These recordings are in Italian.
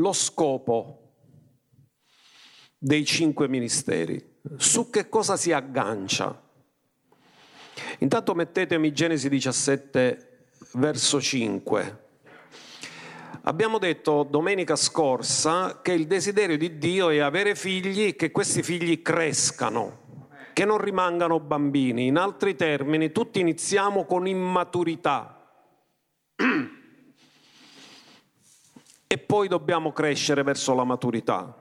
lo scopo dei cinque ministeri, su che cosa si aggancia. Intanto mettetemi Genesi 17, verso 5. Abbiamo detto domenica scorsa che il desiderio di Dio è avere figli e che questi figli crescano, che non rimangano bambini. In altri termini, tutti iniziamo con immaturità poi dobbiamo crescere verso la maturità.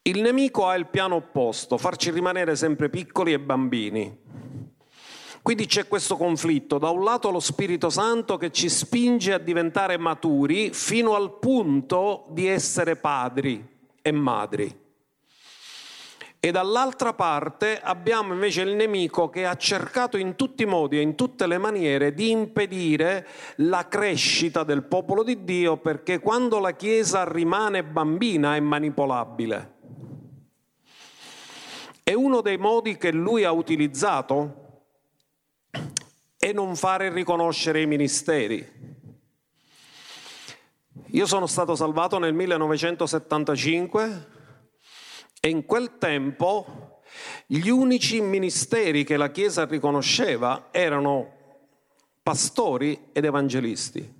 Il nemico ha il piano opposto, farci rimanere sempre piccoli e bambini. Quindi c'è questo conflitto, da un lato lo Spirito Santo che ci spinge a diventare maturi fino al punto di essere padri e madri. E dall'altra parte abbiamo invece il nemico che ha cercato in tutti i modi e in tutte le maniere di impedire la crescita del popolo di Dio perché quando la Chiesa rimane bambina è manipolabile. E uno dei modi che lui ha utilizzato è non fare riconoscere i ministeri. Io sono stato salvato nel 1975 e in quel tempo gli unici ministeri che la Chiesa riconosceva erano pastori ed evangelisti.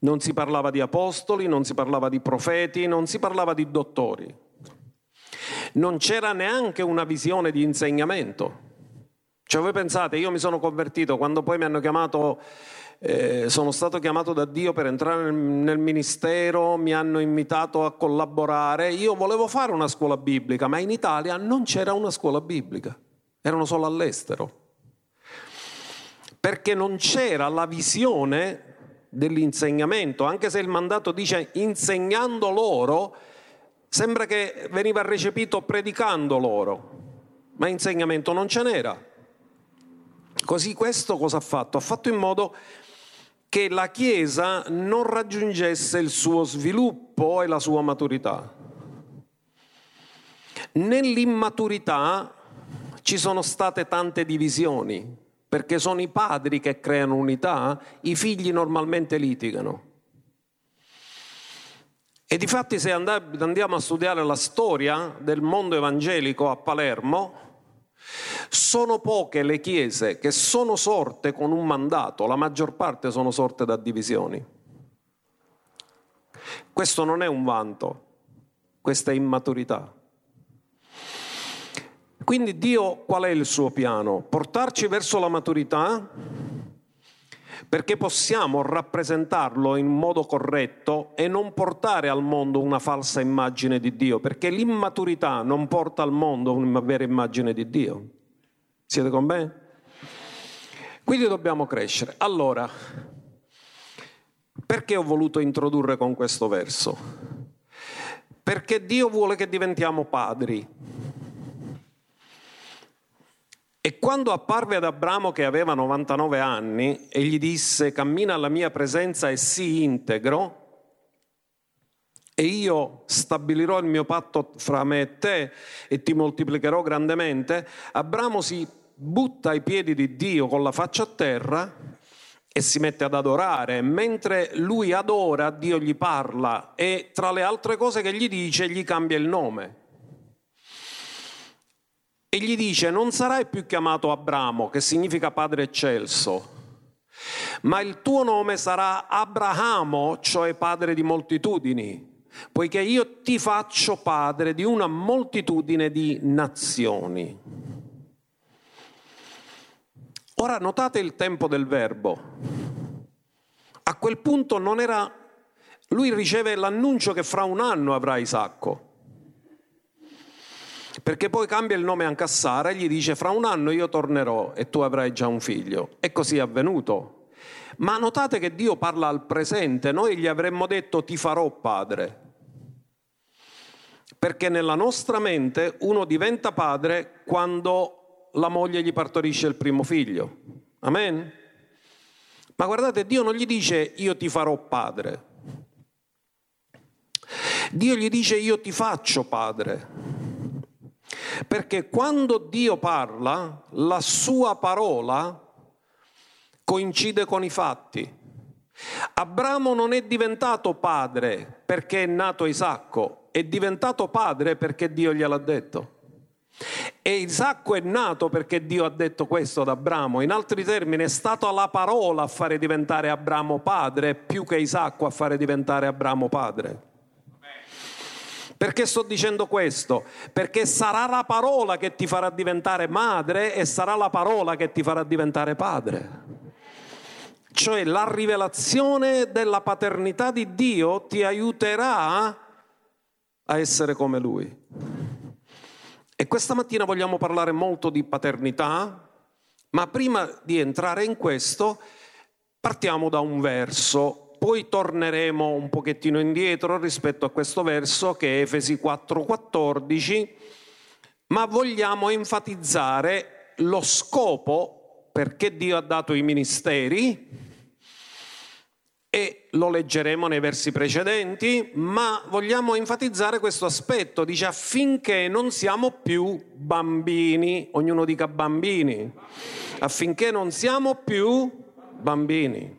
Non si parlava di apostoli, non si parlava di profeti, non si parlava di dottori non c'era neanche una visione di insegnamento. Cioè voi pensate, io mi sono convertito quando poi mi hanno chiamato, eh, sono stato chiamato da Dio per entrare nel, nel ministero, mi hanno invitato a collaborare, io volevo fare una scuola biblica, ma in Italia non c'era una scuola biblica, erano solo all'estero. Perché non c'era la visione dell'insegnamento, anche se il mandato dice insegnando loro, Sembra che veniva recepito predicando loro, ma insegnamento non ce n'era. Così questo cosa ha fatto? Ha fatto in modo che la Chiesa non raggiungesse il suo sviluppo e la sua maturità. Nell'immaturità ci sono state tante divisioni, perché sono i padri che creano unità, i figli normalmente litigano. E difatti se andiamo a studiare la storia del mondo evangelico a Palermo, sono poche le chiese che sono sorte con un mandato, la maggior parte sono sorte da divisioni. Questo non è un vanto, questa è immaturità. Quindi Dio qual è il suo piano? Portarci verso la maturità perché possiamo rappresentarlo in modo corretto e non portare al mondo una falsa immagine di Dio, perché l'immaturità non porta al mondo una vera immagine di Dio. Siete con me? Quindi dobbiamo crescere. Allora, perché ho voluto introdurre con questo verso? Perché Dio vuole che diventiamo padri. E quando apparve ad Abramo che aveva 99 anni e gli disse cammina alla mia presenza e sii integro, e io stabilirò il mio patto fra me e te e ti moltiplicherò grandemente, Abramo si butta ai piedi di Dio con la faccia a terra e si mette ad adorare. Mentre lui adora, Dio gli parla e tra le altre cose che gli dice gli cambia il nome. E gli dice non sarai più chiamato Abramo, che significa padre eccelso, ma il tuo nome sarà Abramo, cioè padre di moltitudini, poiché io ti faccio padre di una moltitudine di nazioni. Ora notate il tempo del verbo. A quel punto non era... Lui riceve l'annuncio che fra un anno avrà Isacco perché poi cambia il nome anche a Sara e gli dice fra un anno io tornerò e tu avrai già un figlio. E così è avvenuto. Ma notate che Dio parla al presente, noi gli avremmo detto ti farò padre. Perché nella nostra mente uno diventa padre quando la moglie gli partorisce il primo figlio. Amen? Ma guardate, Dio non gli dice io ti farò padre. Dio gli dice io ti faccio padre. Perché quando Dio parla, la sua parola coincide con i fatti. Abramo non è diventato padre perché è nato Isacco, è diventato padre perché Dio gliel'ha detto. E Isacco è nato perché Dio ha detto questo ad Abramo. In altri termini, è stata la parola a fare diventare Abramo padre più che Isacco a fare diventare Abramo padre. Perché sto dicendo questo? Perché sarà la parola che ti farà diventare madre e sarà la parola che ti farà diventare padre. Cioè la rivelazione della paternità di Dio ti aiuterà a essere come Lui. E questa mattina vogliamo parlare molto di paternità, ma prima di entrare in questo partiamo da un verso poi torneremo un pochettino indietro rispetto a questo verso che è Efesi 4:14, ma vogliamo enfatizzare lo scopo perché Dio ha dato i ministeri e lo leggeremo nei versi precedenti, ma vogliamo enfatizzare questo aspetto, dice affinché non siamo più bambini, ognuno dica bambini, affinché non siamo più bambini.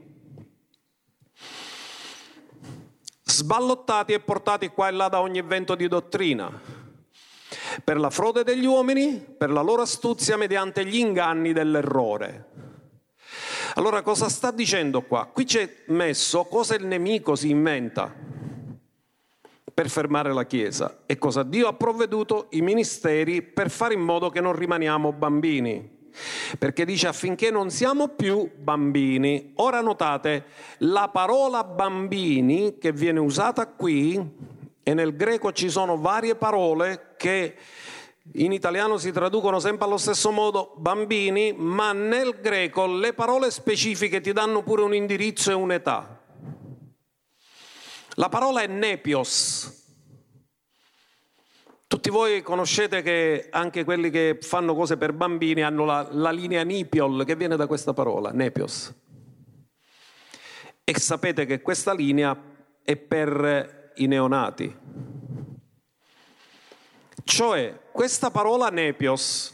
sballottati e portati qua e là da ogni vento di dottrina, per la frode degli uomini, per la loro astuzia mediante gli inganni dell'errore. Allora cosa sta dicendo qua? Qui c'è messo cosa il nemico si inventa per fermare la Chiesa e cosa Dio ha provveduto i ministeri per fare in modo che non rimaniamo bambini perché dice affinché non siamo più bambini. Ora notate, la parola bambini che viene usata qui, e nel greco ci sono varie parole che in italiano si traducono sempre allo stesso modo bambini, ma nel greco le parole specifiche ti danno pure un indirizzo e un'età. La parola è nepios, tutti voi conoscete che anche quelli che fanno cose per bambini hanno la, la linea nipiol che viene da questa parola, nepios. E sapete che questa linea è per i neonati. Cioè, questa parola nepios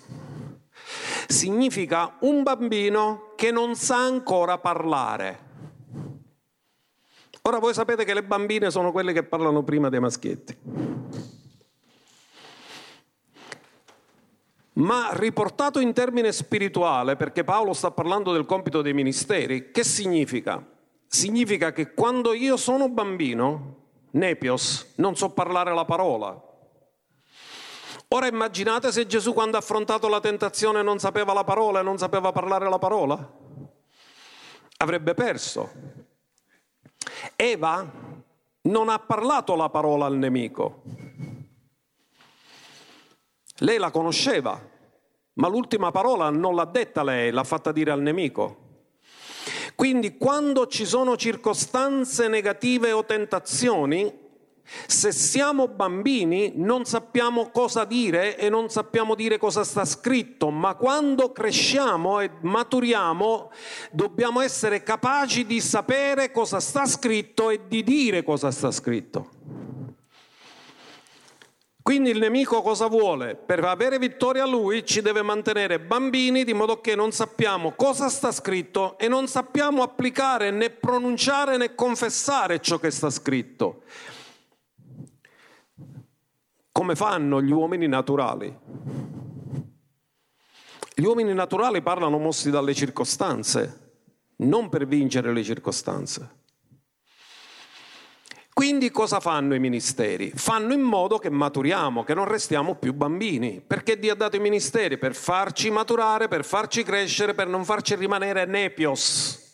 significa un bambino che non sa ancora parlare. Ora voi sapete che le bambine sono quelle che parlano prima dei maschietti. Ma riportato in termine spirituale, perché Paolo sta parlando del compito dei ministeri, che significa? Significa che quando io sono bambino, nepios, non so parlare la parola. Ora immaginate se Gesù quando ha affrontato la tentazione non sapeva la parola e non sapeva parlare la parola? Avrebbe perso. Eva non ha parlato la parola al nemico. Lei la conosceva, ma l'ultima parola non l'ha detta lei, l'ha fatta dire al nemico. Quindi quando ci sono circostanze negative o tentazioni, se siamo bambini non sappiamo cosa dire e non sappiamo dire cosa sta scritto, ma quando cresciamo e maturiamo dobbiamo essere capaci di sapere cosa sta scritto e di dire cosa sta scritto. Quindi il nemico cosa vuole? Per avere vittoria lui ci deve mantenere bambini di modo che non sappiamo cosa sta scritto e non sappiamo applicare né pronunciare né confessare ciò che sta scritto. Come fanno gli uomini naturali? Gli uomini naturali parlano mossi dalle circostanze, non per vincere le circostanze. Quindi cosa fanno i ministeri? Fanno in modo che maturiamo, che non restiamo più bambini. Perché Dio ha dato i ministeri? Per farci maturare, per farci crescere, per non farci rimanere nepios.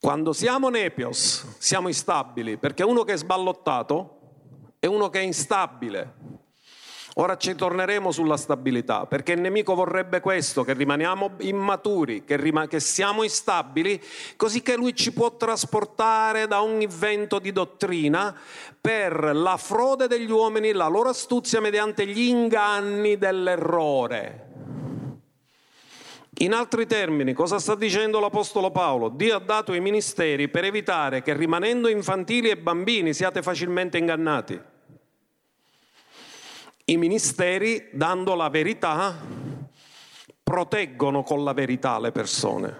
Quando siamo nepios, siamo instabili, perché uno che è sballottato è uno che è instabile. Ora ci torneremo sulla stabilità, perché il nemico vorrebbe questo, che rimaniamo immaturi, che, rim- che siamo instabili, così che lui ci può trasportare da ogni vento di dottrina per la frode degli uomini, la loro astuzia mediante gli inganni dell'errore. In altri termini, cosa sta dicendo l'Apostolo Paolo? Dio ha dato i ministeri per evitare che rimanendo infantili e bambini siate facilmente ingannati. I ministeri, dando la verità, proteggono con la verità le persone.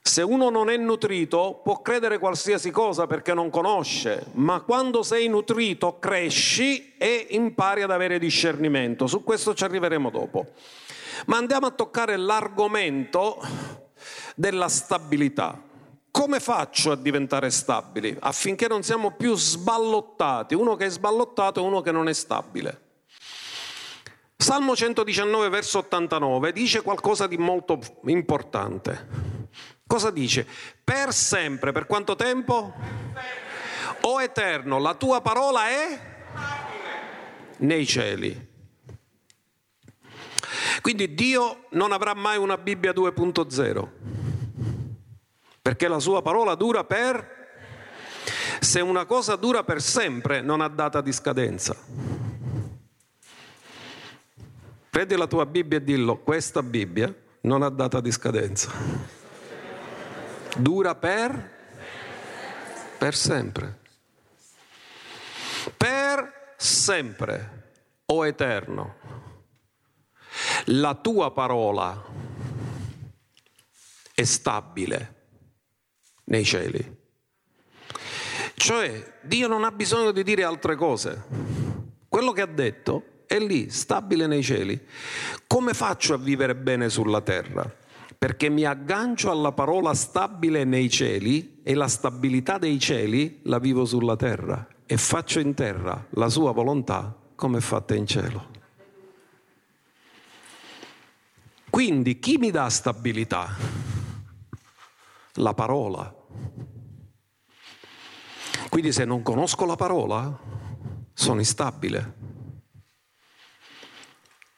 Se uno non è nutrito può credere qualsiasi cosa perché non conosce, ma quando sei nutrito cresci e impari ad avere discernimento. Su questo ci arriveremo dopo. Ma andiamo a toccare l'argomento della stabilità. Come faccio a diventare stabili affinché non siamo più sballottati? Uno che è sballottato e uno che non è stabile. Salmo 119, verso 89 dice qualcosa di molto importante. Cosa dice? Per sempre, per quanto tempo? O eterno, la tua parola è nei cieli. Quindi Dio non avrà mai una Bibbia 2.0 perché la sua parola dura per... Se una cosa dura per sempre non ha data di scadenza. Prendi la tua Bibbia e dillo, questa Bibbia non ha data di scadenza. Dura per? Per sempre. Per sempre, o eterno. La tua parola è stabile nei cieli. Cioè Dio non ha bisogno di dire altre cose. Quello che ha detto è lì, stabile nei cieli. Come faccio a vivere bene sulla terra? Perché mi aggancio alla parola stabile nei cieli e la stabilità dei cieli la vivo sulla terra e faccio in terra la sua volontà come è fatta in cielo. Quindi chi mi dà stabilità? La parola. Quindi se non conosco la parola, sono instabile.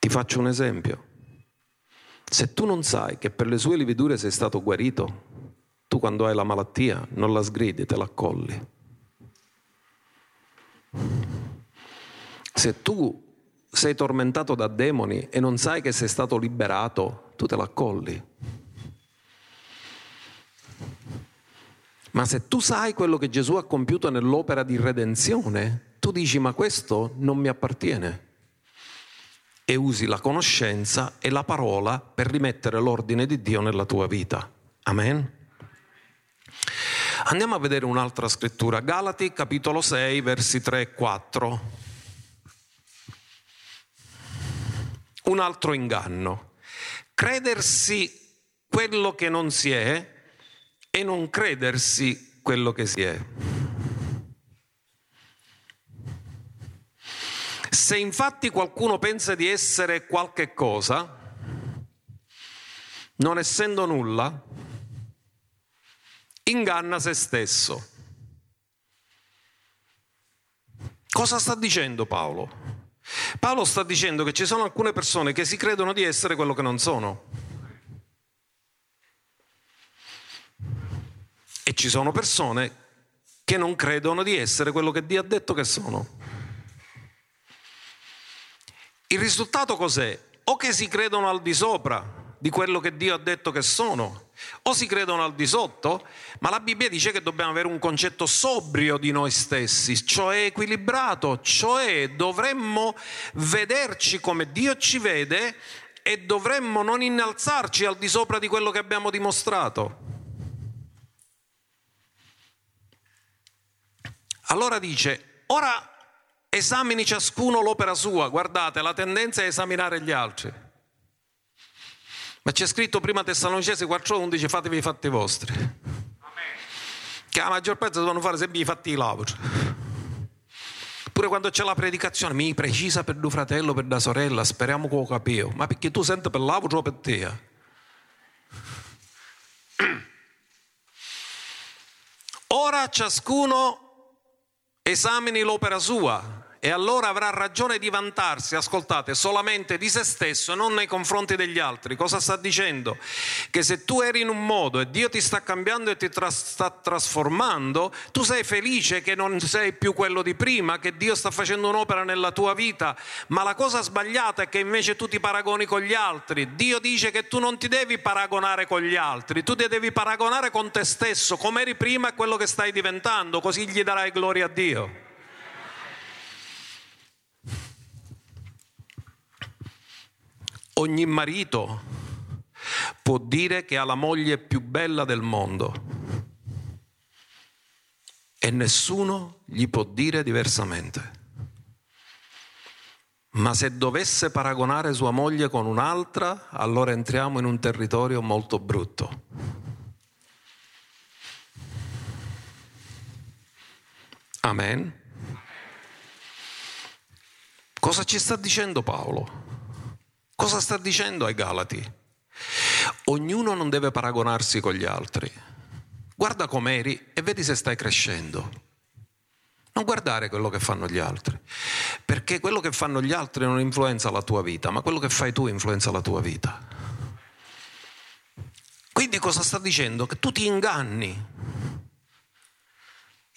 Ti faccio un esempio. Se tu non sai che per le sue lividure sei stato guarito, tu quando hai la malattia non la sgridi, te la accolli. Se tu sei tormentato da demoni e non sai che sei stato liberato, tu te la accolli. Ma se tu sai quello che Gesù ha compiuto nell'opera di redenzione, tu dici ma questo non mi appartiene. E usi la conoscenza e la parola per rimettere l'ordine di Dio nella tua vita. Amen. Andiamo a vedere un'altra scrittura, Galati capitolo 6, versi 3 e 4. Un altro inganno. Credersi quello che non si è e non credersi quello che si è. Se infatti qualcuno pensa di essere qualche cosa, non essendo nulla, inganna se stesso. Cosa sta dicendo Paolo? Paolo sta dicendo che ci sono alcune persone che si credono di essere quello che non sono. E ci sono persone che non credono di essere quello che Dio ha detto che sono. Il risultato cos'è? O che si credono al di sopra di quello che Dio ha detto che sono, o si credono al di sotto, ma la Bibbia dice che dobbiamo avere un concetto sobrio di noi stessi, cioè equilibrato, cioè dovremmo vederci come Dio ci vede e dovremmo non innalzarci al di sopra di quello che abbiamo dimostrato. Allora dice, ora esamini ciascuno l'opera sua, guardate, la tendenza è esaminare gli altri. Ma c'è scritto prima Tessalonicesi 4.11, fatevi i fatti vostri. Amen. Che la maggior parte devono fare sempre i fatti di lavoro. Pure quando c'è la predicazione, mi precisa per tuo fratello, per la sorella, speriamo che lo capivo. Ma perché tu senti per lavoro o per te? Ora ciascuno esamini l'opera sua e allora avrà ragione di vantarsi, ascoltate, solamente di se stesso e non nei confronti degli altri. Cosa sta dicendo? Che se tu eri in un modo e Dio ti sta cambiando e ti tra- sta trasformando, tu sei felice che non sei più quello di prima, che Dio sta facendo un'opera nella tua vita, ma la cosa sbagliata è che invece tu ti paragoni con gli altri. Dio dice che tu non ti devi paragonare con gli altri, tu ti devi paragonare con te stesso, come eri prima e quello che stai diventando, così gli darai gloria a Dio. Ogni marito può dire che ha la moglie più bella del mondo e nessuno gli può dire diversamente. Ma se dovesse paragonare sua moglie con un'altra, allora entriamo in un territorio molto brutto. Amen. Cosa ci sta dicendo Paolo? Cosa sta dicendo ai Galati? Ognuno non deve paragonarsi con gli altri. Guarda com'eri e vedi se stai crescendo. Non guardare quello che fanno gli altri, perché quello che fanno gli altri non influenza la tua vita, ma quello che fai tu influenza la tua vita. Quindi cosa sta dicendo? Che tu ti inganni.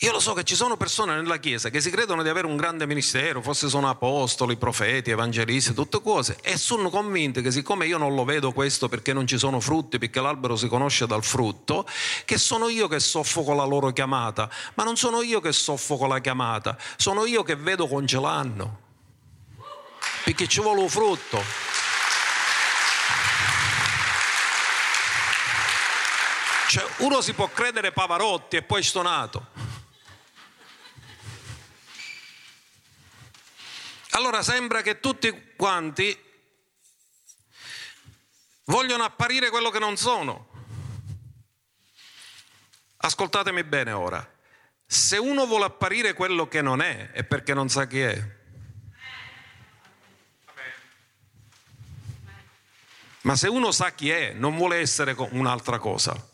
Io lo so che ci sono persone nella Chiesa che si credono di avere un grande ministero, forse sono apostoli, profeti, evangelisti, tutte cose, e sono convinti che siccome io non lo vedo questo perché non ci sono frutti, perché l'albero si conosce dal frutto, che sono io che soffoco la loro chiamata. Ma non sono io che soffoco la chiamata, sono io che vedo congelando. Perché ci vuole un frutto. Cioè, uno si può credere Pavarotti e poi stonato. Allora sembra che tutti quanti vogliono apparire quello che non sono. Ascoltatemi bene ora. Se uno vuole apparire quello che non è, è perché non sa chi è. Ma se uno sa chi è, non vuole essere un'altra cosa.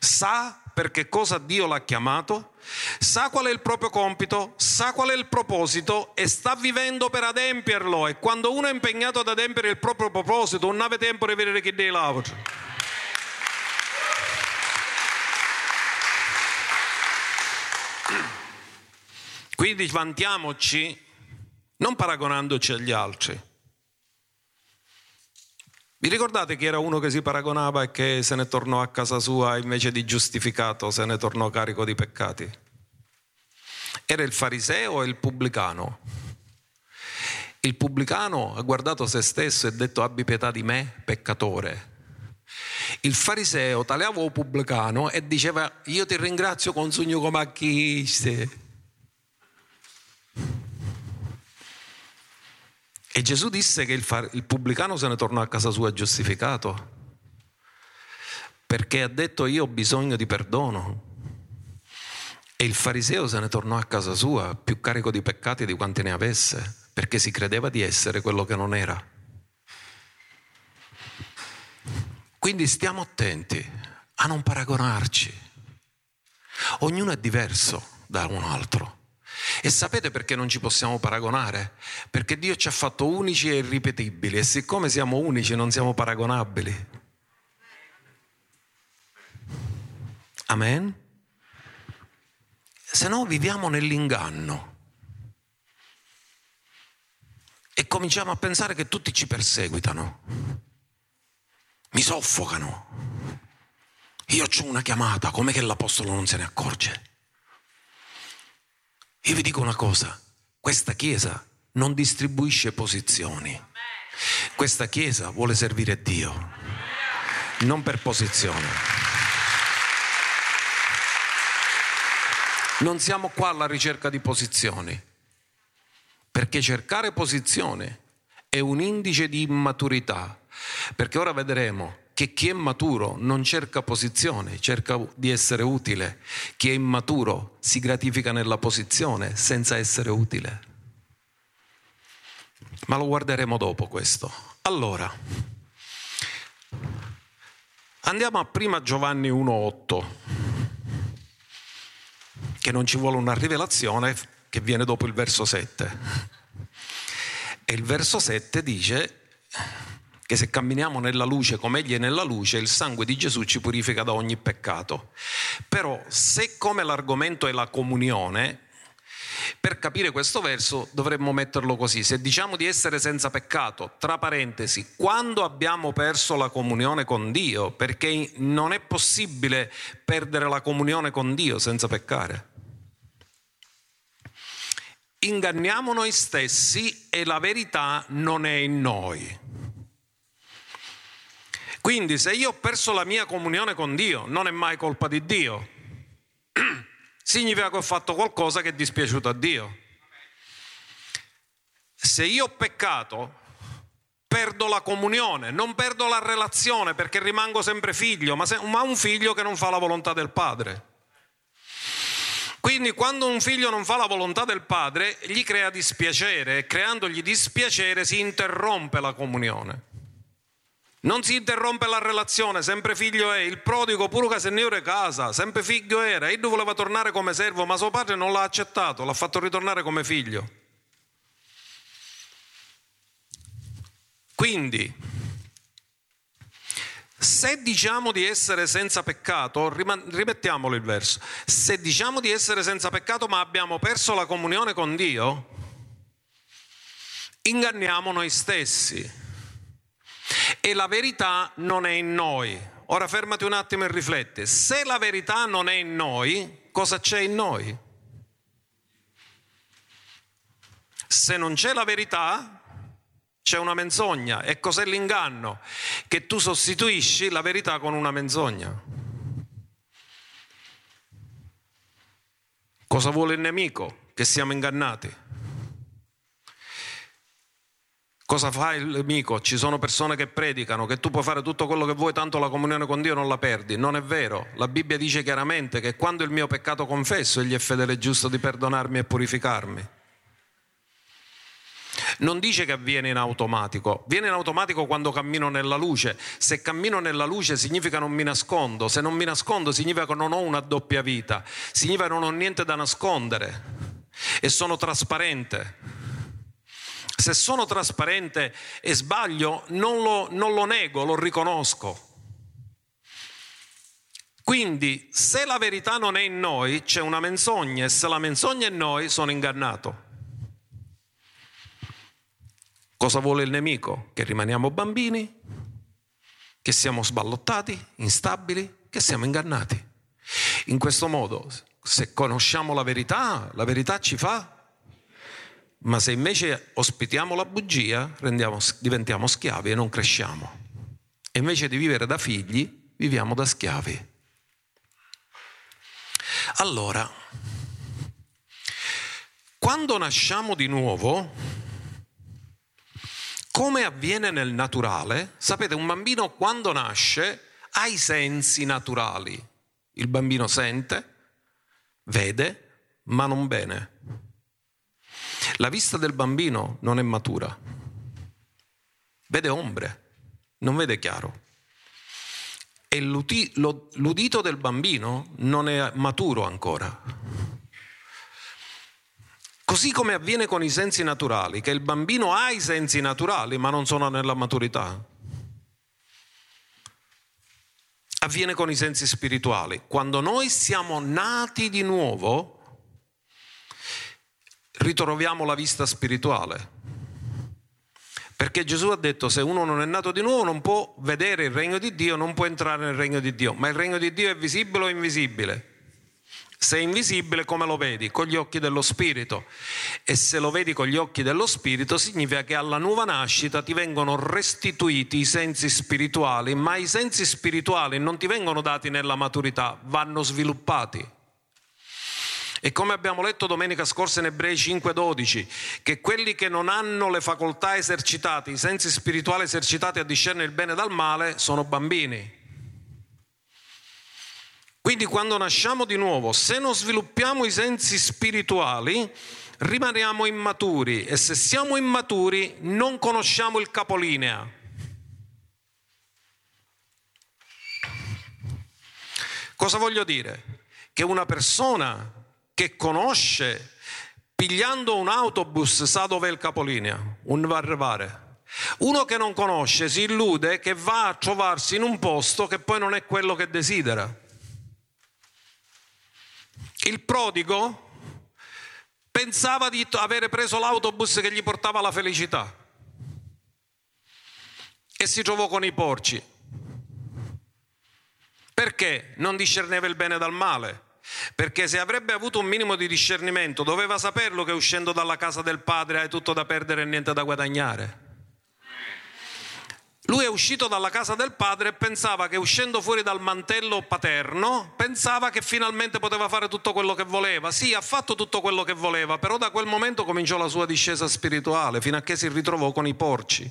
Sa perché cosa Dio l'ha chiamato, sa qual è il proprio compito, sa qual è il proposito e sta vivendo per adempierlo. E quando uno è impegnato ad adempiere il proprio proposito, non avete tempo di vedere che dei lavori. Quindi vantiamoci non paragonandoci agli altri vi ricordate che era uno che si paragonava e che se ne tornò a casa sua invece di giustificato, se ne tornò carico di peccati? Era il fariseo e il pubblicano. Il pubblicano ha guardato se stesso e detto abbi pietà di me, peccatore. Il fariseo tagliava il pubblicano e diceva io ti ringrazio con sogno come a chi. E Gesù disse che il, far, il pubblicano se ne tornò a casa sua giustificato, perché ha detto io ho bisogno di perdono. E il fariseo se ne tornò a casa sua più carico di peccati di quanti ne avesse, perché si credeva di essere quello che non era. Quindi stiamo attenti a non paragonarci. Ognuno è diverso da un altro. E sapete perché non ci possiamo paragonare? Perché Dio ci ha fatto unici e irripetibili e siccome siamo unici non siamo paragonabili. Amen? Se no viviamo nell'inganno e cominciamo a pensare che tutti ci perseguitano, mi soffocano. Io ho una chiamata, come che l'Apostolo non se ne accorge? Io vi dico una cosa, questa Chiesa non distribuisce posizioni, questa Chiesa vuole servire Dio, non per posizione. Non siamo qua alla ricerca di posizioni, perché cercare posizione è un indice di immaturità, perché ora vedremo che chi è maturo non cerca posizione, cerca di essere utile. Chi è immaturo si gratifica nella posizione senza essere utile. Ma lo guarderemo dopo questo. Allora, andiamo a prima Giovanni 1.8, che non ci vuole una rivelazione che viene dopo il verso 7. E il verso 7 dice che se camminiamo nella luce come Egli è nella luce, il sangue di Gesù ci purifica da ogni peccato. Però se come l'argomento è la comunione, per capire questo verso dovremmo metterlo così, se diciamo di essere senza peccato, tra parentesi, quando abbiamo perso la comunione con Dio, perché non è possibile perdere la comunione con Dio senza peccare. Inganniamo noi stessi e la verità non è in noi. Quindi se io ho perso la mia comunione con Dio, non è mai colpa di Dio. Significa che ho fatto qualcosa che è dispiaciuto a Dio. Se io ho peccato, perdo la comunione, non perdo la relazione perché rimango sempre figlio, ma, se, ma un figlio che non fa la volontà del padre. Quindi quando un figlio non fa la volontà del padre, gli crea dispiacere e creandogli dispiacere si interrompe la comunione. Non si interrompe la relazione, sempre figlio è, il prodigo pure che era casa, sempre figlio era, e voleva tornare come servo, ma suo padre non l'ha accettato, l'ha fatto ritornare come figlio. Quindi, se diciamo di essere senza peccato, rimettiamolo il verso, se diciamo di essere senza peccato ma abbiamo perso la comunione con Dio, inganniamo noi stessi e la verità non è in noi. Ora fermati un attimo e rifletti. Se la verità non è in noi, cosa c'è in noi? Se non c'è la verità, c'è una menzogna. E cos'è l'inganno? Che tu sostituisci la verità con una menzogna. Cosa vuole il nemico? Che siamo ingannati. Cosa fa il nemico? Ci sono persone che predicano che tu puoi fare tutto quello che vuoi, tanto la comunione con Dio non la perdi. Non è vero. La Bibbia dice chiaramente che quando il mio peccato confesso, Egli è fedele e giusto di perdonarmi e purificarmi. Non dice che avviene in automatico, viene in automatico quando cammino nella luce. Se cammino nella luce significa non mi nascondo, se non mi nascondo significa che non ho una doppia vita, significa che non ho niente da nascondere e sono trasparente. Se sono trasparente e sbaglio, non lo, non lo nego, lo riconosco. Quindi, se la verità non è in noi, c'è una menzogna e se la menzogna è in noi, sono ingannato. Cosa vuole il nemico? Che rimaniamo bambini, che siamo sballottati, instabili, che siamo ingannati. In questo modo, se conosciamo la verità, la verità ci fa ma se invece ospitiamo la bugia, rendiamo, diventiamo schiavi e non cresciamo. E invece di vivere da figli, viviamo da schiavi. Allora, quando nasciamo di nuovo, come avviene nel naturale, sapete, un bambino quando nasce ha i sensi naturali. Il bambino sente, vede, ma non bene. La vista del bambino non è matura, vede ombre, non vede chiaro. E l'udito del bambino non è maturo ancora. Così come avviene con i sensi naturali, che il bambino ha i sensi naturali ma non sono nella maturità. Avviene con i sensi spirituali. Quando noi siamo nati di nuovo, ritroviamo la vista spirituale. Perché Gesù ha detto se uno non è nato di nuovo non può vedere il regno di Dio, non può entrare nel regno di Dio. Ma il regno di Dio è visibile o invisibile? Se è invisibile come lo vedi? Con gli occhi dello Spirito. E se lo vedi con gli occhi dello Spirito significa che alla nuova nascita ti vengono restituiti i sensi spirituali, ma i sensi spirituali non ti vengono dati nella maturità, vanno sviluppati. E come abbiamo letto domenica scorsa in Ebrei 5:12, che quelli che non hanno le facoltà esercitate, i sensi spirituali esercitati a discernere il bene dal male, sono bambini. Quindi quando nasciamo di nuovo, se non sviluppiamo i sensi spirituali, rimaniamo immaturi e se siamo immaturi non conosciamo il capolinea. Cosa voglio dire? Che una persona che conosce, pigliando un autobus sa dove è il capolinea, un va arrivare. Uno che non conosce si illude che va a trovarsi in un posto che poi non è quello che desidera. Il prodigo pensava di avere preso l'autobus che gli portava la felicità e si trovò con i porci. Perché non discerneva il bene dal male? Perché se avrebbe avuto un minimo di discernimento, doveva saperlo che uscendo dalla casa del padre hai tutto da perdere e niente da guadagnare. Lui è uscito dalla casa del padre e pensava che uscendo fuori dal mantello paterno, pensava che finalmente poteva fare tutto quello che voleva. Sì, ha fatto tutto quello che voleva, però da quel momento cominciò la sua discesa spirituale, fino a che si ritrovò con i porci.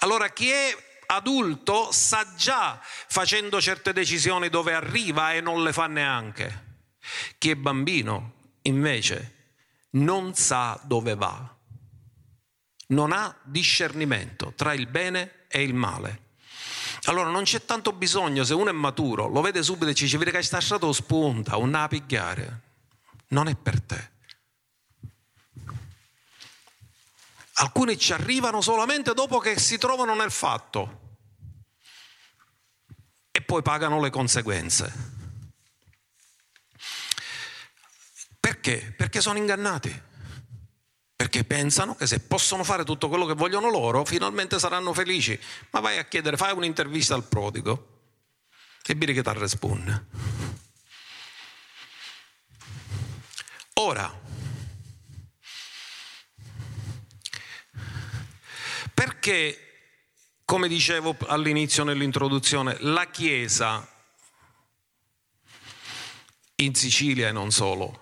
Allora chi è adulto sa già facendo certe decisioni dove arriva e non le fa neanche. Chi è bambino invece non sa dove va, non ha discernimento tra il bene e il male. Allora non c'è tanto bisogno, se uno è maturo, lo vede subito e ci dice, vede che sta stato spunta, un da pigliare. Non è per te. Alcuni ci arrivano solamente dopo che si trovano nel fatto poi pagano le conseguenze. Perché? Perché sono ingannati perché pensano che se possono fare tutto quello che vogliono loro, finalmente saranno felici. Ma vai a chiedere, fai un'intervista al prodigo e vedi che ti risponde. Ora, perché, come dicevo all'inizio nell'introduzione, la Chiesa in Sicilia e non solo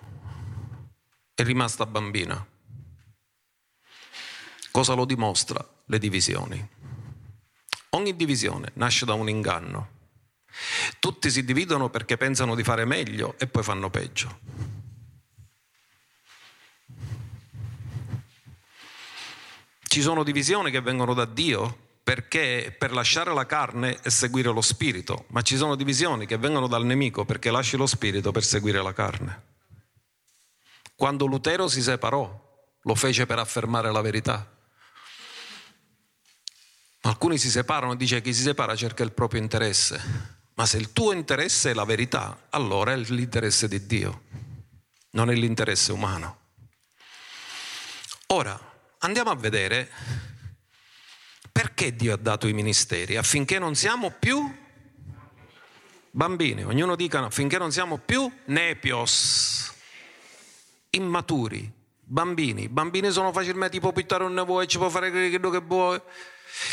è rimasta bambina? Cosa lo dimostra? Le divisioni. Ogni divisione nasce da un inganno. Tutti si dividono perché pensano di fare meglio e poi fanno peggio. Ci sono divisioni che vengono da Dio perché per lasciare la carne e seguire lo spirito, ma ci sono divisioni che vengono dal nemico perché lasci lo spirito per seguire la carne. Quando Lutero si separò, lo fece per affermare la verità. Alcuni si separano e dice chi si separa cerca il proprio interesse, ma se il tuo interesse è la verità, allora è l'interesse di Dio, non è l'interesse umano. Ora, andiamo a vedere perché Dio ha dato i ministeri, affinché non siamo più bambini, ognuno dica affinché non siamo più nepios, immaturi, bambini. Bambini sono facilmente, ti può pittare un vuoi, ci può fare quello che vuoi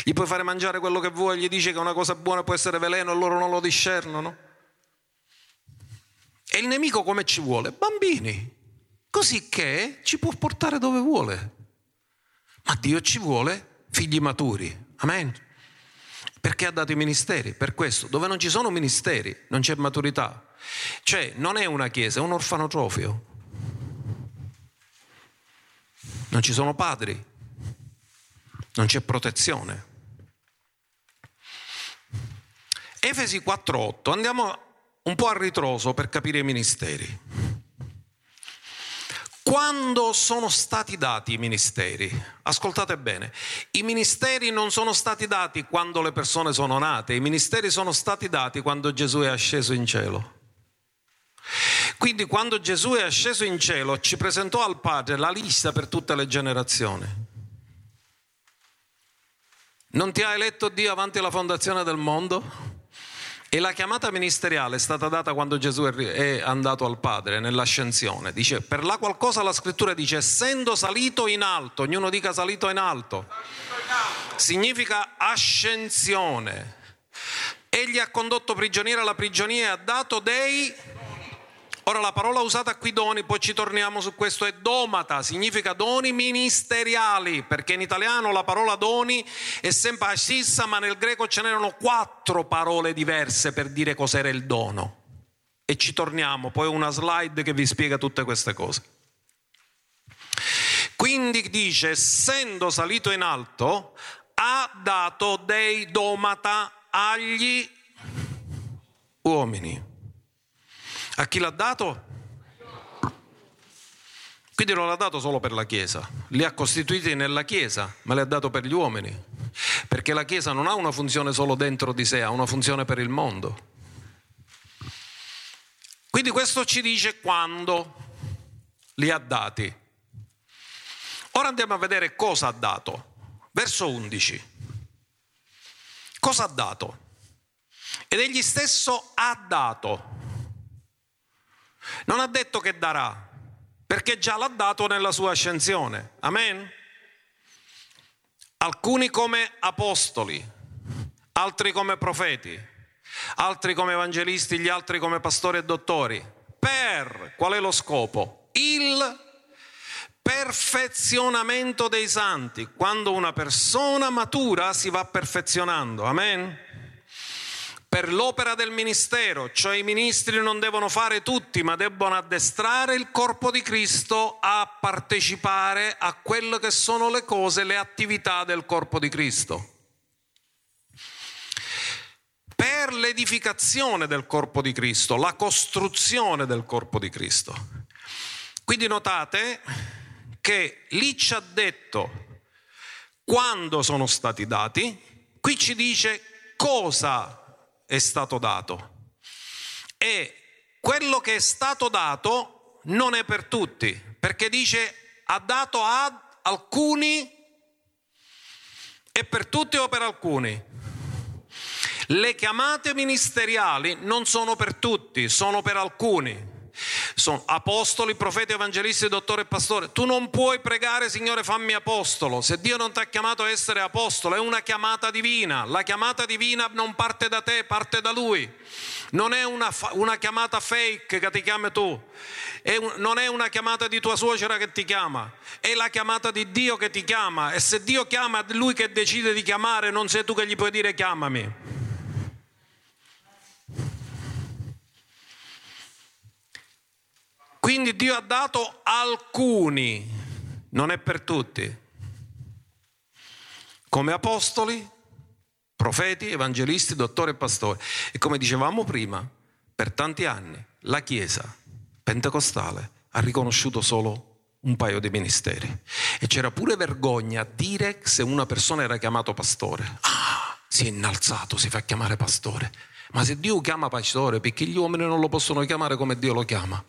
gli puoi fare mangiare quello che vuoi, gli dici che una cosa buona può essere veleno e loro non lo discernono. E il nemico come ci vuole? Bambini, così che ci può portare dove vuole. Ma Dio ci vuole figli maturi. Amen. Perché ha dato i ministeri? Per questo, dove non ci sono ministeri, non c'è maturità. Cioè, non è una chiesa, è un orfanotrofio. Non ci sono padri, non c'è protezione. Efesi 4.8, andiamo un po' a ritroso per capire i ministeri. Quando sono stati dati i ministeri? Ascoltate bene, i ministeri non sono stati dati quando le persone sono nate, i ministeri sono stati dati quando Gesù è asceso in cielo. Quindi quando Gesù è asceso in cielo ci presentò al Padre la lista per tutte le generazioni. Non ti ha eletto Dio avanti alla fondazione del mondo? E la chiamata ministeriale è stata data quando Gesù è andato al Padre nell'ascensione. Dice, per la qualcosa la scrittura dice, essendo salito in alto, ognuno dica salito in alto, significa ascensione. Egli ha condotto prigionieri alla prigionia e ha dato dei Ora la parola usata qui doni, poi ci torniamo su questo, è domata, significa doni ministeriali, perché in italiano la parola doni è sempre la stessa, ma nel greco ce n'erano quattro parole diverse per dire cos'era il dono. E ci torniamo, poi una slide che vi spiega tutte queste cose. Quindi dice, essendo salito in alto, ha dato dei domata agli uomini. A chi l'ha dato? Quindi non l'ha dato solo per la Chiesa, li ha costituiti nella Chiesa, ma li ha dato per gli uomini, perché la Chiesa non ha una funzione solo dentro di sé, ha una funzione per il mondo. Quindi questo ci dice quando li ha dati. Ora andiamo a vedere cosa ha dato. Verso 11. Cosa ha dato? Ed egli stesso ha dato non ha detto che darà, perché già l'ha dato nella sua ascensione. Amen? Alcuni come apostoli, altri come profeti, altri come evangelisti, gli altri come pastori e dottori. Per qual è lo scopo? Il perfezionamento dei santi. Quando una persona matura si va perfezionando. Amen per l'opera del ministero, cioè i ministri non devono fare tutti, ma debbono addestrare il corpo di Cristo a partecipare a quelle che sono le cose, le attività del corpo di Cristo. Per l'edificazione del corpo di Cristo, la costruzione del corpo di Cristo. Quindi notate che lì ci ha detto quando sono stati dati, qui ci dice cosa è stato dato. E quello che è stato dato non è per tutti, perché dice ha dato ad alcuni e per tutti o per alcuni. Le chiamate ministeriali non sono per tutti, sono per alcuni sono apostoli, profeti, evangelisti, dottore e pastore. Tu non puoi pregare, Signore, fammi apostolo. Se Dio non ti ha chiamato a essere apostolo, è una chiamata divina. La chiamata divina non parte da te, parte da Lui. Non è una, una chiamata fake che ti chiami tu, è un, non è una chiamata di tua suocera che ti chiama, è la chiamata di Dio che ti chiama. E se Dio chiama, Lui che decide di chiamare, non sei tu che gli puoi dire chiamami. Quindi Dio ha dato alcuni, non è per tutti, come apostoli, profeti, evangelisti, dottori e pastori. E come dicevamo prima, per tanti anni la Chiesa pentecostale ha riconosciuto solo un paio di ministeri. E c'era pure vergogna a dire se una persona era chiamato pastore. Ah, si è innalzato, si fa chiamare pastore. Ma se Dio chiama pastore, perché gli uomini non lo possono chiamare come Dio lo chiama?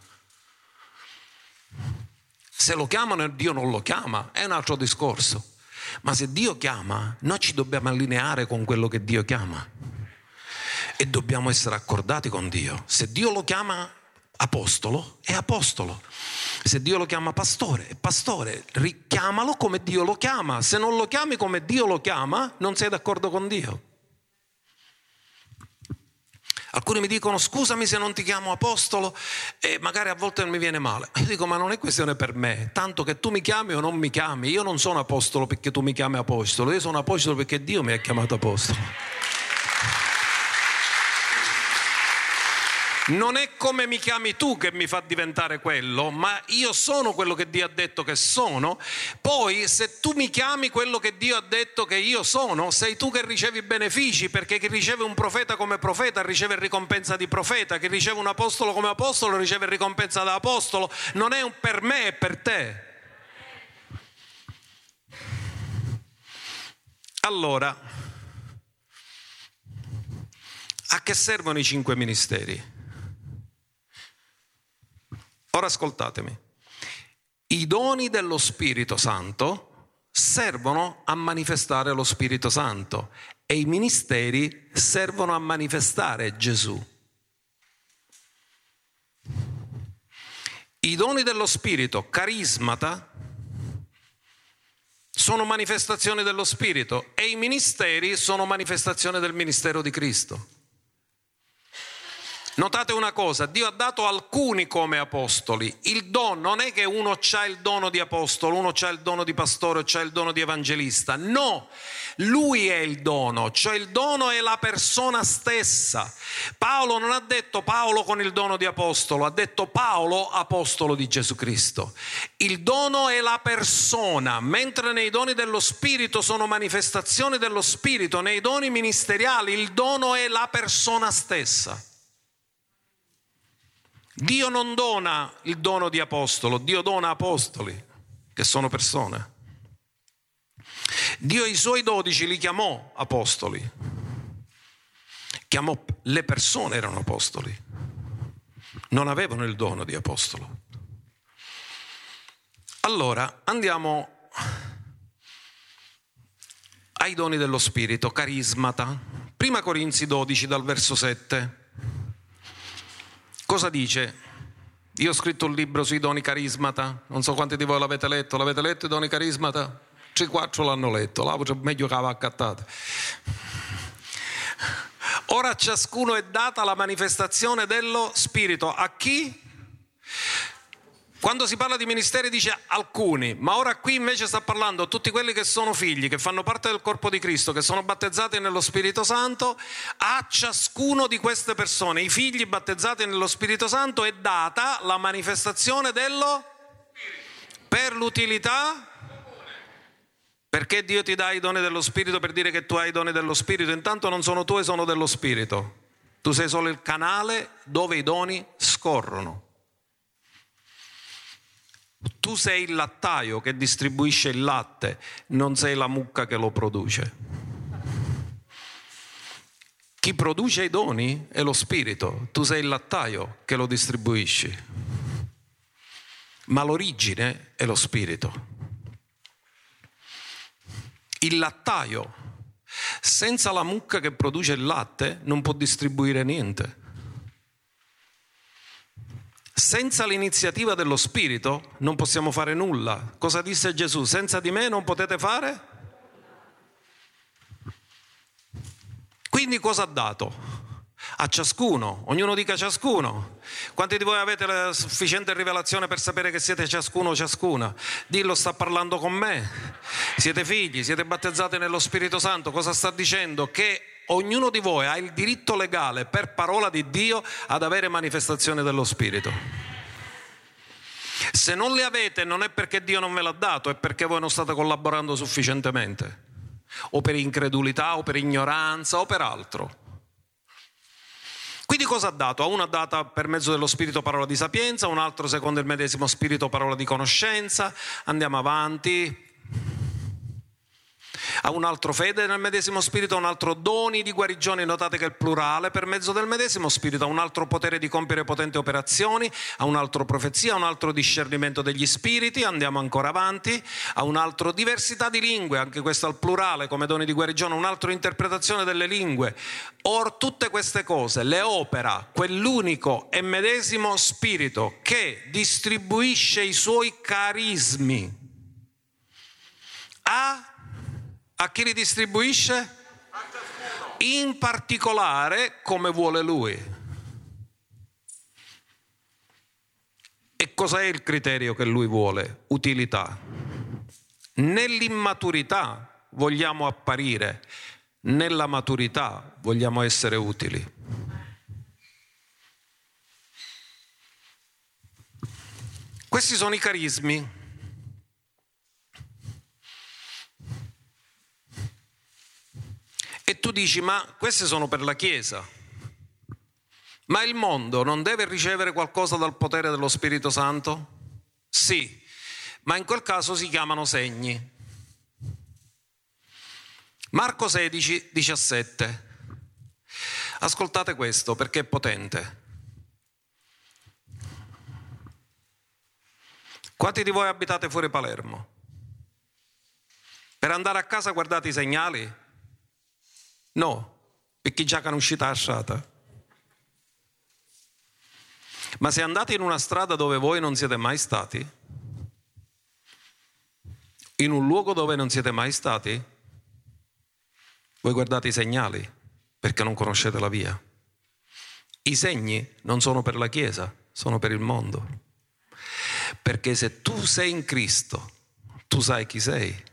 Se lo chiamano e Dio non lo chiama, è un altro discorso. Ma se Dio chiama, noi ci dobbiamo allineare con quello che Dio chiama. E dobbiamo essere accordati con Dio. Se Dio lo chiama apostolo, è apostolo. Se Dio lo chiama pastore, è pastore. Richiamalo come Dio lo chiama. Se non lo chiami come Dio lo chiama, non sei d'accordo con Dio. Alcuni mi dicono scusami se non ti chiamo apostolo e magari a volte mi viene male. Io dico ma non è questione per me, tanto che tu mi chiami o non mi chiami, io non sono apostolo perché tu mi chiami apostolo, io sono apostolo perché Dio mi ha chiamato apostolo. Non è come mi chiami tu che mi fa diventare quello, ma io sono quello che Dio ha detto che sono. Poi se tu mi chiami quello che Dio ha detto che io sono, sei tu che ricevi benefici, perché chi riceve un profeta come profeta riceve ricompensa di profeta, chi riceve un apostolo come apostolo riceve ricompensa da apostolo. Non è un per me, è per te. Allora, a che servono i cinque ministeri? Ora ascoltatemi. I doni dello Spirito Santo servono a manifestare lo Spirito Santo e i ministeri servono a manifestare Gesù. I doni dello Spirito, carismata, sono manifestazioni dello Spirito e i ministeri sono manifestazioni del ministero di Cristo. Notate una cosa, Dio ha dato alcuni come apostoli. Il dono non è che uno ha il dono di apostolo, uno ha il dono di pastore, ha il dono di evangelista. No, lui è il dono, cioè il dono è la persona stessa. Paolo non ha detto Paolo con il dono di apostolo, ha detto Paolo apostolo di Gesù Cristo. Il dono è la persona, mentre nei doni dello Spirito sono manifestazioni dello Spirito, nei doni ministeriali il dono è la persona stessa. Dio non dona il dono di apostolo, Dio dona apostoli, che sono persone. Dio i suoi dodici li chiamò apostoli, chiamò le persone erano apostoli, non avevano il dono di apostolo. Allora andiamo ai doni dello Spirito, carismata. Prima Corinzi 12 dal verso 7. Cosa dice? Io ho scritto un libro sui doni carismata, non so quanti di voi l'avete letto, l'avete letto i doni carismata? 3-4 l'hanno letto, là meglio che aveva accattato. Ora a ciascuno è data la manifestazione dello Spirito. A chi? Quando si parla di ministeri dice alcuni, ma ora qui invece sta parlando tutti quelli che sono figli, che fanno parte del corpo di Cristo, che sono battezzati nello Spirito Santo, a ciascuno di queste persone, i figli battezzati nello Spirito Santo, è data la manifestazione dello per l'utilità perché Dio ti dà i doni dello Spirito per dire che tu hai i doni dello Spirito? Intanto non sono tuoi, sono dello Spirito. Tu sei solo il canale dove i doni scorrono. Tu sei il lattaio che distribuisce il latte, non sei la mucca che lo produce. Chi produce i doni è lo spirito, tu sei il lattaio che lo distribuisci. Ma l'origine è lo spirito. Il lattaio, senza la mucca che produce il latte, non può distribuire niente. Senza l'iniziativa dello Spirito non possiamo fare nulla. Cosa disse Gesù? Senza di me non potete fare? Quindi cosa ha dato? A ciascuno, ognuno dica ciascuno. Quanti di voi avete la sufficiente rivelazione per sapere che siete ciascuno o ciascuna? Dillo sta parlando con me. Siete figli, siete battezzati nello Spirito Santo. Cosa sta dicendo? Che ognuno di voi ha il diritto legale per parola di Dio ad avere manifestazione dello Spirito. Se non le avete non è perché Dio non ve l'ha dato, è perché voi non state collaborando sufficientemente, o per incredulità, o per ignoranza, o per altro. Quindi cosa ha dato? A uno ha dato per mezzo dello Spirito parola di sapienza, a un altro secondo il medesimo Spirito parola di conoscenza. Andiamo avanti a un altro fede nel medesimo spirito, a un altro doni di guarigione, notate che è il plurale, per mezzo del medesimo spirito, a un altro potere di compiere potenti operazioni, a un altro profezia, a un altro discernimento degli spiriti, andiamo ancora avanti, a un altro diversità di lingue, anche questo al plurale come doni di guarigione, un altro interpretazione delle lingue. Or tutte queste cose le opera quell'unico e medesimo spirito che distribuisce i suoi carismi a a chi li distribuisce? In particolare come vuole lui. E cos'è il criterio che lui vuole? Utilità. Nell'immaturità vogliamo apparire, nella maturità vogliamo essere utili. Questi sono i carismi E tu dici, ma queste sono per la Chiesa. Ma il mondo non deve ricevere qualcosa dal potere dello Spirito Santo? Sì, ma in quel caso si chiamano segni. Marco 16, 17. Ascoltate questo perché è potente. Quanti di voi abitate fuori Palermo? Per andare a casa guardate i segnali? No, perché è uscita la strada. Ma se andate in una strada dove voi non siete mai stati, in un luogo dove non siete mai stati, voi guardate i segnali perché non conoscete la via. I segni non sono per la Chiesa, sono per il mondo. Perché se tu sei in Cristo, tu sai chi sei,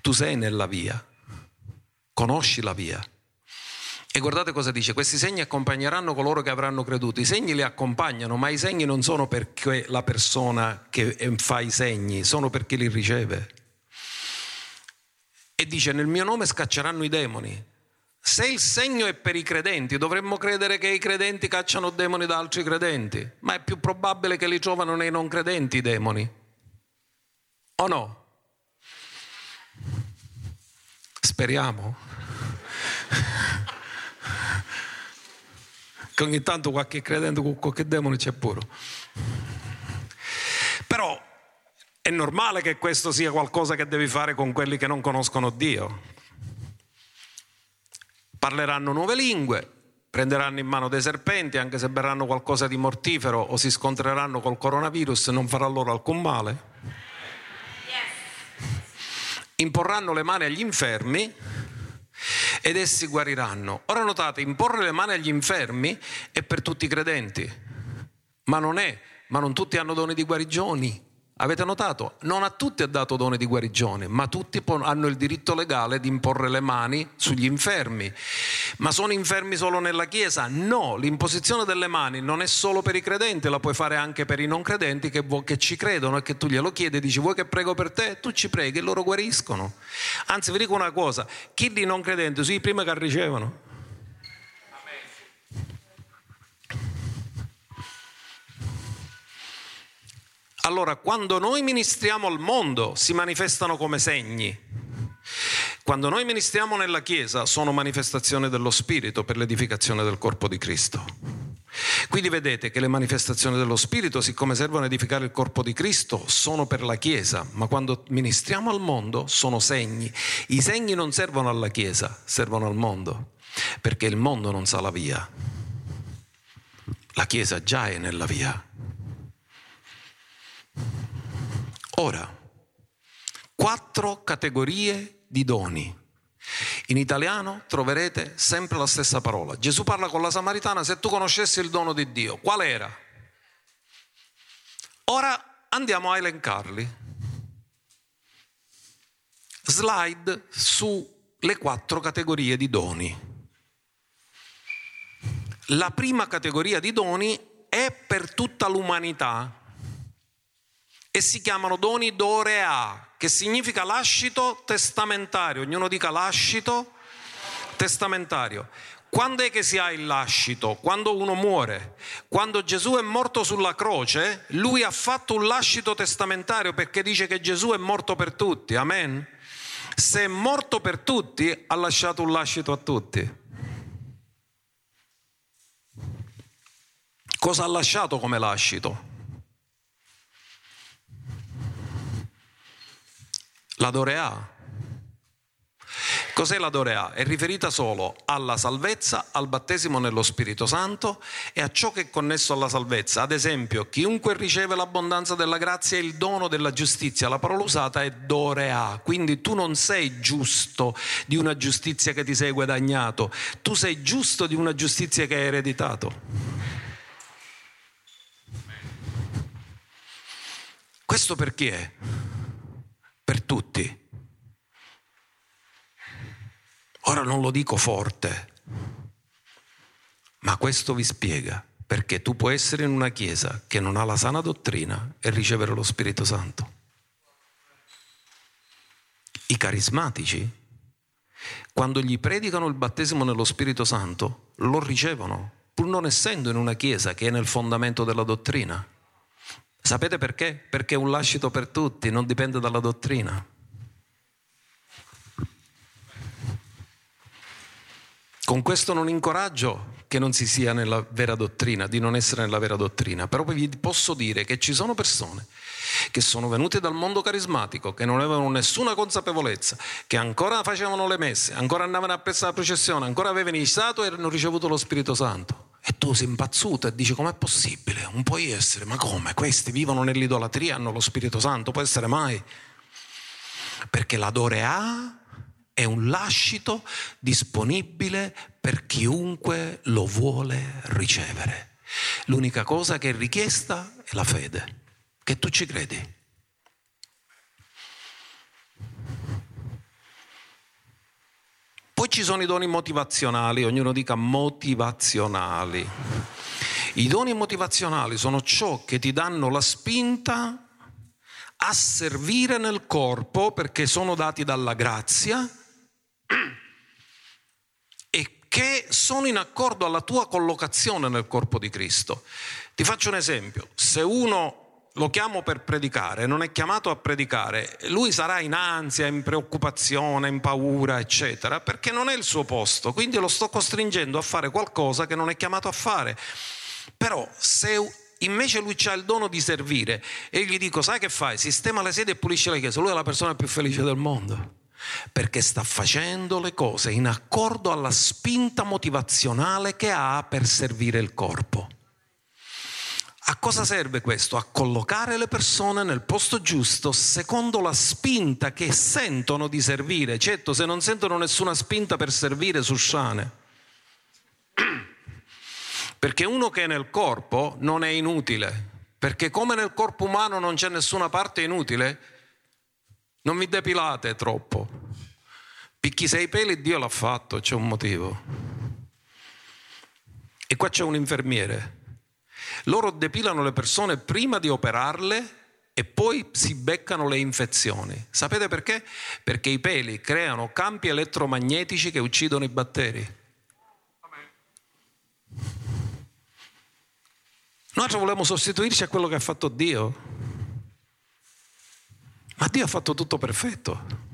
tu sei nella via conosci la via. E guardate cosa dice, questi segni accompagneranno coloro che avranno creduto. I segni li accompagnano, ma i segni non sono perché la persona che fa i segni, sono perché li riceve. E dice, nel mio nome scacceranno i demoni. Se il segno è per i credenti, dovremmo credere che i credenti cacciano demoni da altri credenti, ma è più probabile che li trovano nei non credenti i demoni. O no? Speriamo. che ogni tanto qualche credente con qualche demone c'è pure. Però è normale che questo sia qualcosa che devi fare con quelli che non conoscono Dio. Parleranno nuove lingue, prenderanno in mano dei serpenti, anche se berranno qualcosa di mortifero o si scontreranno col coronavirus, non farà loro alcun male. Imporranno le mani agli infermi ed essi guariranno. Ora notate, imporre le mani agli infermi è per tutti i credenti, ma non è, ma non tutti hanno doni di guarigioni. Avete notato? Non a tutti ha dato dono di guarigione, ma tutti hanno il diritto legale di imporre le mani sugli infermi. Ma sono infermi solo nella Chiesa? No, l'imposizione delle mani non è solo per i credenti, la puoi fare anche per i non credenti che, che ci credono e che tu glielo chiedi e dici vuoi che prego per te? Tu ci preghi e loro guariscono. Anzi vi dico una cosa, chi di non credenti sono i primi che ricevono. Allora, quando noi ministriamo al mondo si manifestano come segni. Quando noi ministriamo nella Chiesa sono manifestazioni dello Spirito per l'edificazione del corpo di Cristo. Quindi vedete che le manifestazioni dello Spirito, siccome servono a edificare il corpo di Cristo, sono per la Chiesa, ma quando ministriamo al mondo sono segni. I segni non servono alla Chiesa, servono al mondo, perché il mondo non sa la via. La Chiesa già è nella via. Ora, quattro categorie di doni. In italiano troverete sempre la stessa parola. Gesù parla con la Samaritana, se tu conoscessi il dono di Dio, qual era? Ora andiamo a elencarli. Slide sulle quattro categorie di doni. La prima categoria di doni è per tutta l'umanità e si chiamano doni dorea, che significa lascito testamentario. Ognuno dica lascito testamentario. Quando è che si ha il lascito? Quando uno muore. Quando Gesù è morto sulla croce, lui ha fatto un lascito testamentario perché dice che Gesù è morto per tutti. Amen. Se è morto per tutti, ha lasciato un lascito a tutti. Cosa ha lasciato come lascito? La Dorea. Cos'è la Dorea? È riferita solo alla salvezza, al battesimo nello Spirito Santo e a ciò che è connesso alla salvezza. Ad esempio, chiunque riceve l'abbondanza della grazia e il dono della giustizia. La parola usata è Dorea, quindi tu non sei giusto di una giustizia che ti sei guadagnato, tu sei giusto di una giustizia che hai ereditato. Questo perché? Per tutti. Ora non lo dico forte, ma questo vi spiega perché tu puoi essere in una chiesa che non ha la sana dottrina e ricevere lo Spirito Santo. I carismatici, quando gli predicano il battesimo nello Spirito Santo, lo ricevono, pur non essendo in una chiesa che è nel fondamento della dottrina. Sapete perché? Perché è un lascito per tutti, non dipende dalla dottrina. Con questo non incoraggio che non si sia nella vera dottrina, di non essere nella vera dottrina, però vi posso dire che ci sono persone che sono venute dal mondo carismatico, che non avevano nessuna consapevolezza, che ancora facevano le messe, ancora andavano a pezzo la processione, ancora avevano iniziato e hanno ricevuto lo Spirito Santo. E tu sei impazzuto e dici com'è possibile? Non puoi essere, ma come? Questi vivono nell'idolatria, hanno lo Spirito Santo, può essere mai? Perché l'adore ha è un lascito disponibile per chiunque lo vuole ricevere. L'unica cosa che è richiesta è la fede, che tu ci credi. Poi ci sono i doni motivazionali, ognuno dica motivazionali. I doni motivazionali sono ciò che ti danno la spinta a servire nel corpo perché sono dati dalla grazia e che sono in accordo alla tua collocazione nel corpo di Cristo. Ti faccio un esempio, se uno lo chiamo per predicare, non è chiamato a predicare, lui sarà in ansia, in preoccupazione, in paura, eccetera, perché non è il suo posto, quindi lo sto costringendo a fare qualcosa che non è chiamato a fare. Però se invece lui ha il dono di servire e gli dico, sai che fai? Sistema le sedie e pulisce la chiesa, lui è la persona più felice del mondo perché sta facendo le cose in accordo alla spinta motivazionale che ha per servire il corpo. A cosa serve questo? A collocare le persone nel posto giusto secondo la spinta che sentono di servire. Certo, se non sentono nessuna spinta per servire su Shane. Perché uno che è nel corpo non è inutile. Perché come nel corpo umano non c'è nessuna parte inutile, non mi depilate troppo. Picchi sei peli, Dio l'ha fatto, c'è un motivo. E qua c'è un infermiere loro depilano le persone prima di operarle e poi si beccano le infezioni. Sapete perché? Perché i peli creano campi elettromagnetici che uccidono i batteri. Noi volevamo sostituirci a quello che ha fatto Dio, ma Dio ha fatto tutto perfetto.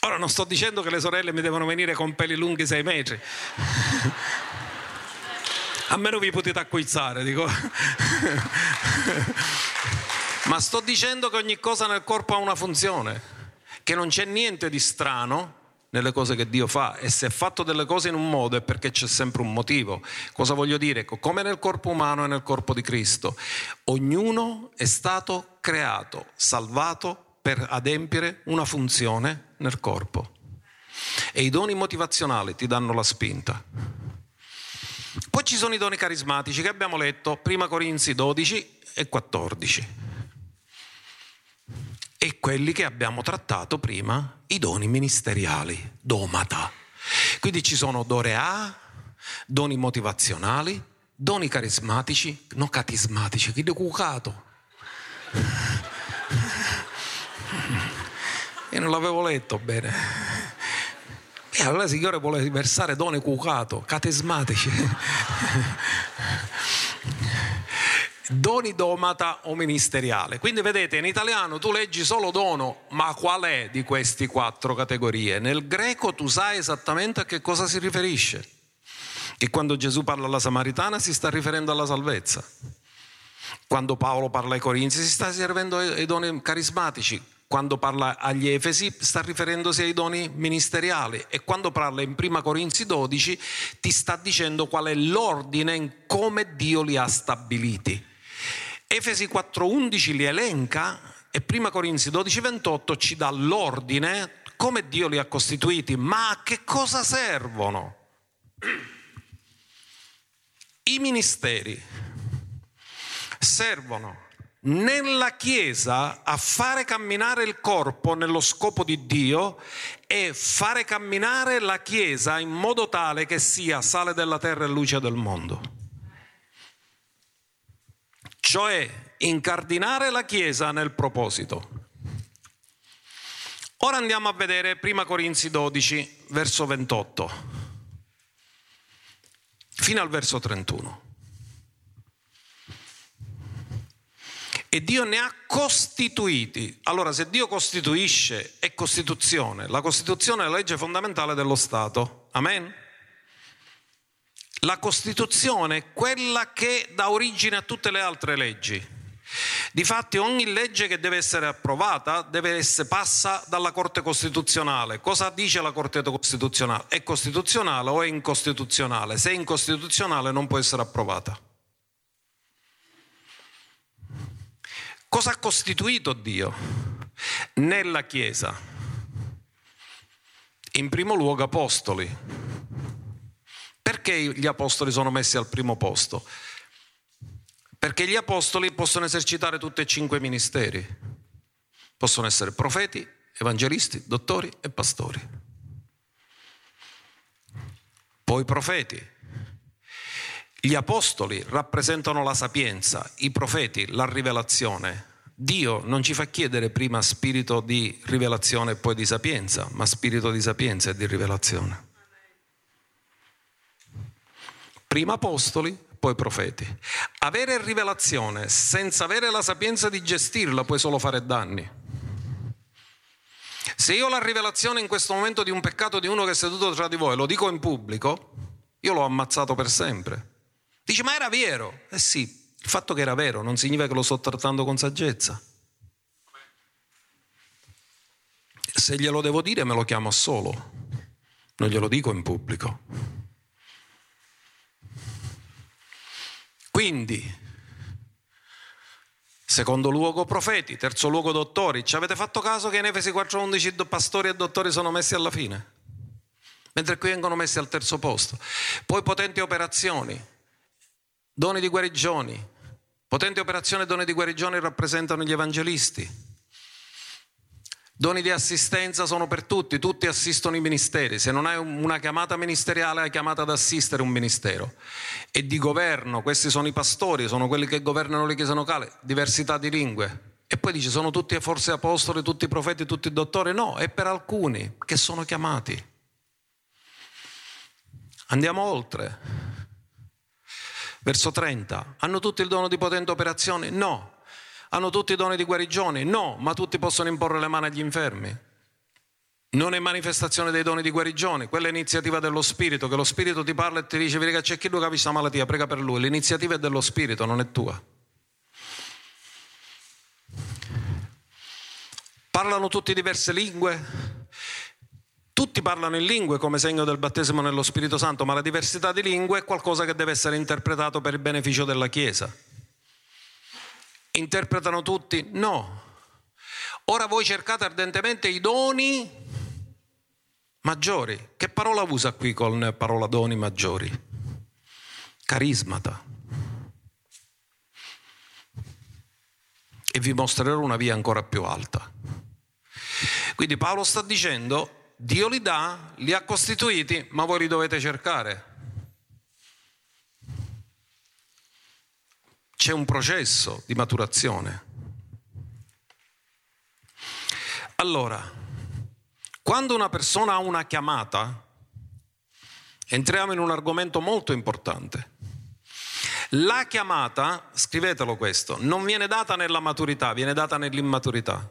Ora non sto dicendo che le sorelle mi devono venire con peli lunghi sei metri a meno vi potete acquizzare, dico. Ma sto dicendo che ogni cosa nel corpo ha una funzione, che non c'è niente di strano nelle cose che Dio fa e se ha fatto delle cose in un modo è perché c'è sempre un motivo. Cosa voglio dire? Come nel corpo umano e nel corpo di Cristo, ognuno è stato creato, salvato per adempiere una funzione nel corpo. E i doni motivazionali ti danno la spinta. Poi ci sono i doni carismatici che abbiamo letto, prima Corinzi 12 e 14. E quelli che abbiamo trattato prima, i doni ministeriali, domata. Quindi ci sono dorea, doni motivazionali, doni carismatici, non catismatici, chi cucato. Io non l'avevo letto bene. E allora il Signore vuole versare doni cucato, catesmatici. doni domata o ministeriale. Quindi vedete, in italiano tu leggi solo dono, ma qual è di queste quattro categorie? Nel greco tu sai esattamente a che cosa si riferisce. E quando Gesù parla alla Samaritana si sta riferendo alla salvezza. Quando Paolo parla ai Corinzi si sta riferendo ai doni carismatici quando parla agli Efesi sta riferendosi ai doni ministeriali e quando parla in Prima Corinzi 12 ti sta dicendo qual è l'ordine in come Dio li ha stabiliti. Efesi 4:11 li elenca e Prima Corinzi 12:28 ci dà l'ordine come Dio li ha costituiti, ma a che cosa servono? I ministeri servono nella Chiesa a fare camminare il corpo nello scopo di Dio e fare camminare la Chiesa in modo tale che sia sale della terra e luce del mondo. Cioè incardinare la Chiesa nel proposito. Ora andiamo a vedere 1 Corinzi 12, verso 28, fino al verso 31. E Dio ne ha costituiti. Allora, se Dio costituisce, è Costituzione. La Costituzione è la legge fondamentale dello Stato. Amen? La Costituzione è quella che dà origine a tutte le altre leggi. Difatti ogni legge che deve essere approvata deve essere, passa dalla Corte Costituzionale. Cosa dice la Corte Costituzionale? È costituzionale o è incostituzionale? Se è incostituzionale non può essere approvata. Cosa ha costituito Dio nella Chiesa? In primo luogo apostoli. Perché gli apostoli sono messi al primo posto? Perché gli apostoli possono esercitare tutti e cinque i ministeri. Possono essere profeti, evangelisti, dottori e pastori. Poi profeti, gli apostoli rappresentano la sapienza, i profeti la rivelazione. Dio non ci fa chiedere prima spirito di rivelazione e poi di sapienza, ma spirito di sapienza e di rivelazione. Prima apostoli, poi profeti. Avere rivelazione senza avere la sapienza di gestirla puoi solo fare danni. Se io ho la rivelazione in questo momento di un peccato di uno che è seduto tra di voi, lo dico in pubblico, io l'ho ammazzato per sempre. Dice, ma era vero? Eh sì, il fatto che era vero non significa che lo sto trattando con saggezza. Se glielo devo dire me lo chiamo solo, non glielo dico in pubblico. Quindi, secondo luogo profeti, terzo luogo dottori, ci avete fatto caso che in Efesi 4.11 pastori e dottori sono messi alla fine? Mentre qui vengono messi al terzo posto. Poi potenti operazioni, doni di guarigioni. Potenti operazioni e doni di guarigioni rappresentano gli evangelisti. Doni di assistenza sono per tutti, tutti assistono i ministeri. Se non hai una chiamata ministeriale, hai chiamata ad assistere un ministero. E di governo, questi sono i pastori, sono quelli che governano le chiese locali, diversità di lingue. E poi dice, sono tutti forse apostoli, tutti profeti, tutti dottori? No, è per alcuni che sono chiamati. Andiamo oltre. Verso 30. Hanno tutti il dono di potente operazione? No. Hanno tutti i doni di guarigione? No, ma tutti possono imporre le mani agli infermi. Non è manifestazione dei doni di guarigione, quella è iniziativa dello Spirito, che lo Spirito ti parla e ti dice, che c'è chi lui capisce la malattia, prega per lui. L'iniziativa è dello Spirito, non è tua. Parlano tutti diverse lingue? Tutti parlano in lingue come segno del battesimo nello Spirito Santo, ma la diversità di lingue è qualcosa che deve essere interpretato per il beneficio della Chiesa. Interpretano tutti? No. Ora voi cercate ardentemente i doni maggiori. Che parola usa qui con parola doni maggiori? Carismata. E vi mostrerò una via ancora più alta. Quindi Paolo sta dicendo Dio li dà, li ha costituiti, ma voi li dovete cercare. C'è un processo di maturazione. Allora, quando una persona ha una chiamata, entriamo in un argomento molto importante. La chiamata, scrivetelo questo, non viene data nella maturità, viene data nell'immaturità.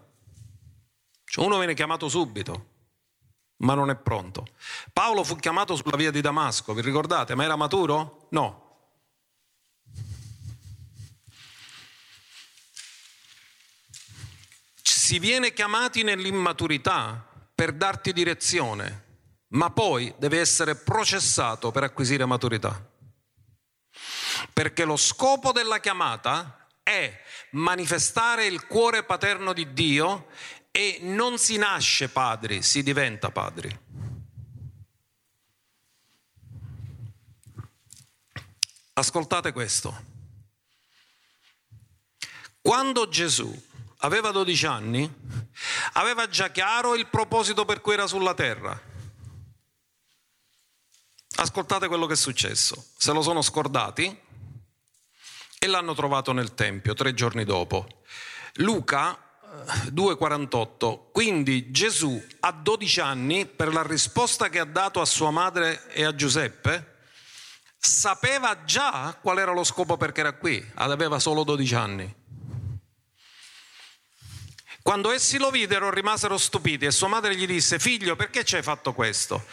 Cioè uno viene chiamato subito, ma non è pronto. Paolo fu chiamato sulla via di Damasco, vi ricordate? Ma era maturo? No. Si viene chiamati nell'immaturità per darti direzione, ma poi deve essere processato per acquisire maturità. Perché lo scopo della chiamata è manifestare il cuore paterno di Dio e non si nasce padri, si diventa padri. Ascoltate questo. Quando Gesù aveva 12 anni, aveva già chiaro il proposito per cui era sulla terra. Ascoltate quello che è successo. Se lo sono scordati e l'hanno trovato nel Tempio tre giorni dopo. Luca 2,48. Quindi Gesù a 12 anni, per la risposta che ha dato a sua madre e a Giuseppe, sapeva già qual era lo scopo perché era qui, aveva solo 12 anni. Quando essi lo videro rimasero stupiti e sua madre gli disse, figlio perché ci hai fatto questo?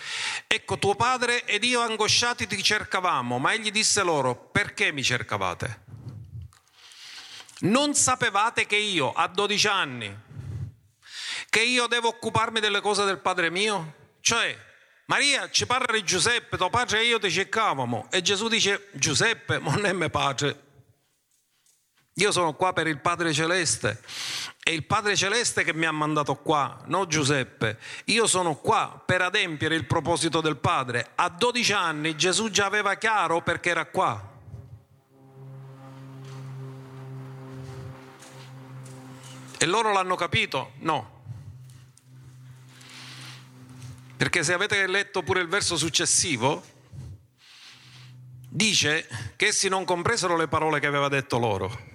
Ecco tuo padre ed io angosciati ti cercavamo, ma egli disse loro, perché mi cercavate? Non sapevate che io a 12 anni, che io devo occuparmi delle cose del Padre mio? Cioè, Maria ci parla di Giuseppe, tuo padre e io ti cercavamo. E Gesù dice, Giuseppe, non è mio padre. Io sono qua per il Padre Celeste. È il Padre Celeste che mi ha mandato qua, non Giuseppe. Io sono qua per adempiere il proposito del Padre. A 12 anni Gesù già aveva chiaro perché era qua. E loro l'hanno capito? No. Perché se avete letto pure il verso successivo, dice che essi non compresero le parole che aveva detto loro.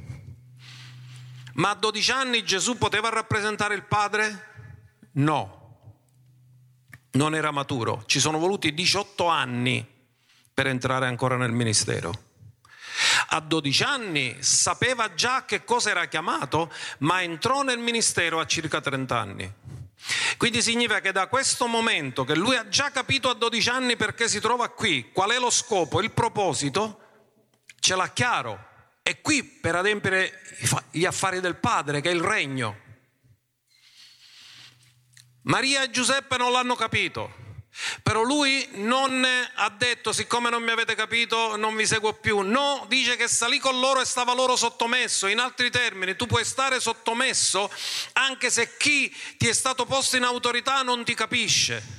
Ma a 12 anni Gesù poteva rappresentare il Padre? No, non era maturo. Ci sono voluti 18 anni per entrare ancora nel ministero. A 12 anni sapeva già che cosa era chiamato, ma entrò nel ministero a circa 30 anni. Quindi significa che da questo momento che lui ha già capito a 12 anni perché si trova qui, qual è lo scopo, il proposito, ce l'ha chiaro. È qui per adempiere gli affari del Padre, che è il regno. Maria e Giuseppe non l'hanno capito. Però lui non ha detto, siccome non mi avete capito, non vi seguo più. No, dice che salì con loro e stava loro sottomesso. In altri termini, tu puoi stare sottomesso anche se chi ti è stato posto in autorità non ti capisce.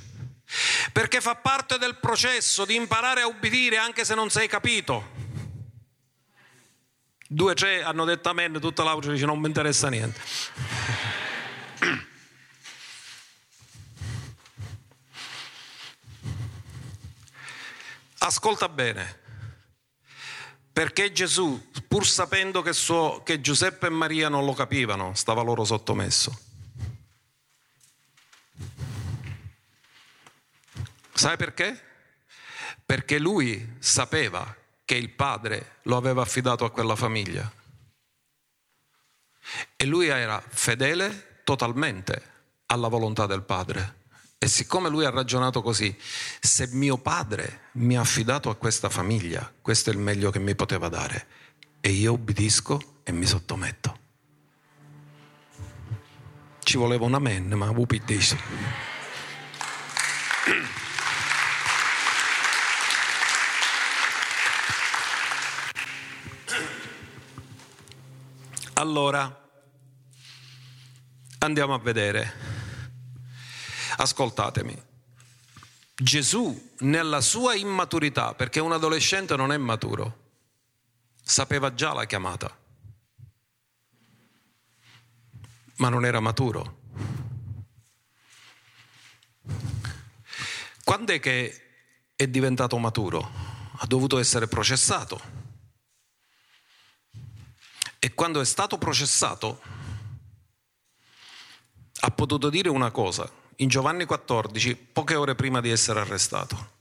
Perché fa parte del processo di imparare a ubbidire anche se non sei capito. Due, tre hanno detto amen, tutta l'audio dice non mi interessa niente. Ascolta bene, perché Gesù, pur sapendo che, suo, che Giuseppe e Maria non lo capivano, stava loro sottomesso. Sai perché? Perché lui sapeva che il padre lo aveva affidato a quella famiglia. E lui era fedele totalmente alla volontà del padre. E siccome lui ha ragionato così, se mio padre mi ha affidato a questa famiglia, questo è il meglio che mi poteva dare. E io obbedisco e mi sottometto. Ci voleva un amen, ma dice. Allora, andiamo a vedere Ascoltatemi. Gesù nella sua immaturità, perché un adolescente non è maturo, sapeva già la chiamata, ma non era maturo. Quando è che è diventato maturo? Ha dovuto essere processato. E quando è stato processato ha potuto dire una cosa, in Giovanni 14, poche ore prima di essere arrestato.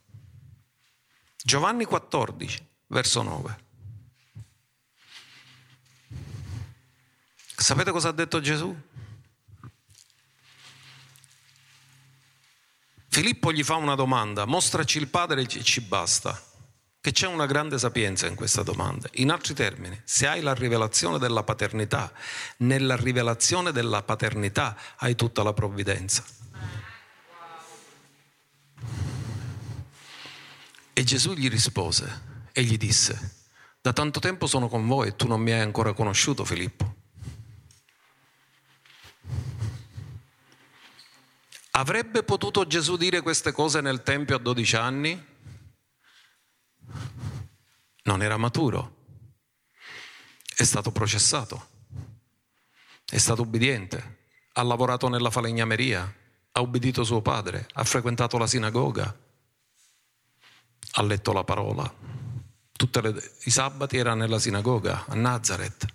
Giovanni 14, verso 9. Sapete cosa ha detto Gesù? Filippo gli fa una domanda, mostraci il Padre e ci basta, che c'è una grande sapienza in questa domanda. In altri termini, se hai la rivelazione della paternità, nella rivelazione della paternità hai tutta la provvidenza. E Gesù gli rispose e gli disse, da tanto tempo sono con voi e tu non mi hai ancora conosciuto, Filippo. Avrebbe potuto Gesù dire queste cose nel Tempio a 12 anni? Non era maturo, è stato processato, è stato ubbidiente, ha lavorato nella falegnameria, ha ubbidito suo padre, ha frequentato la sinagoga, ha letto la parola. Tutti i sabati era nella sinagoga a Nazareth.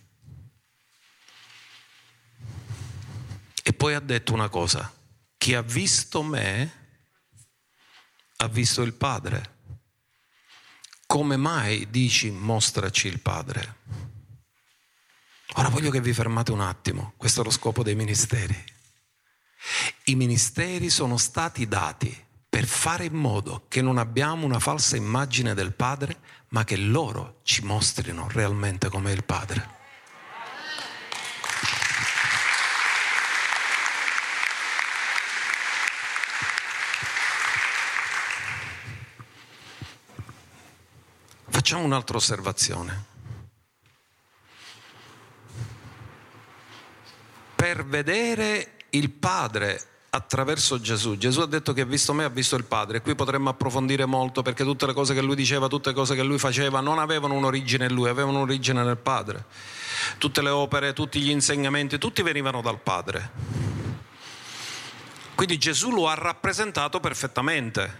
E poi ha detto una cosa, chi ha visto me ha visto il Padre. Come mai dici mostraci il Padre? Ora voglio che vi fermate un attimo, questo è lo scopo dei ministeri. I ministeri sono stati dati per fare in modo che non abbiamo una falsa immagine del Padre, ma che loro ci mostrino realmente com'è il Padre. Facciamo un'altra osservazione. Per vedere il Padre attraverso Gesù. Gesù ha detto che ha visto me, ha visto il Padre. Qui potremmo approfondire molto perché tutte le cose che lui diceva, tutte le cose che lui faceva non avevano un'origine in lui, avevano un'origine nel Padre. Tutte le opere, tutti gli insegnamenti, tutti venivano dal Padre. Quindi Gesù lo ha rappresentato perfettamente,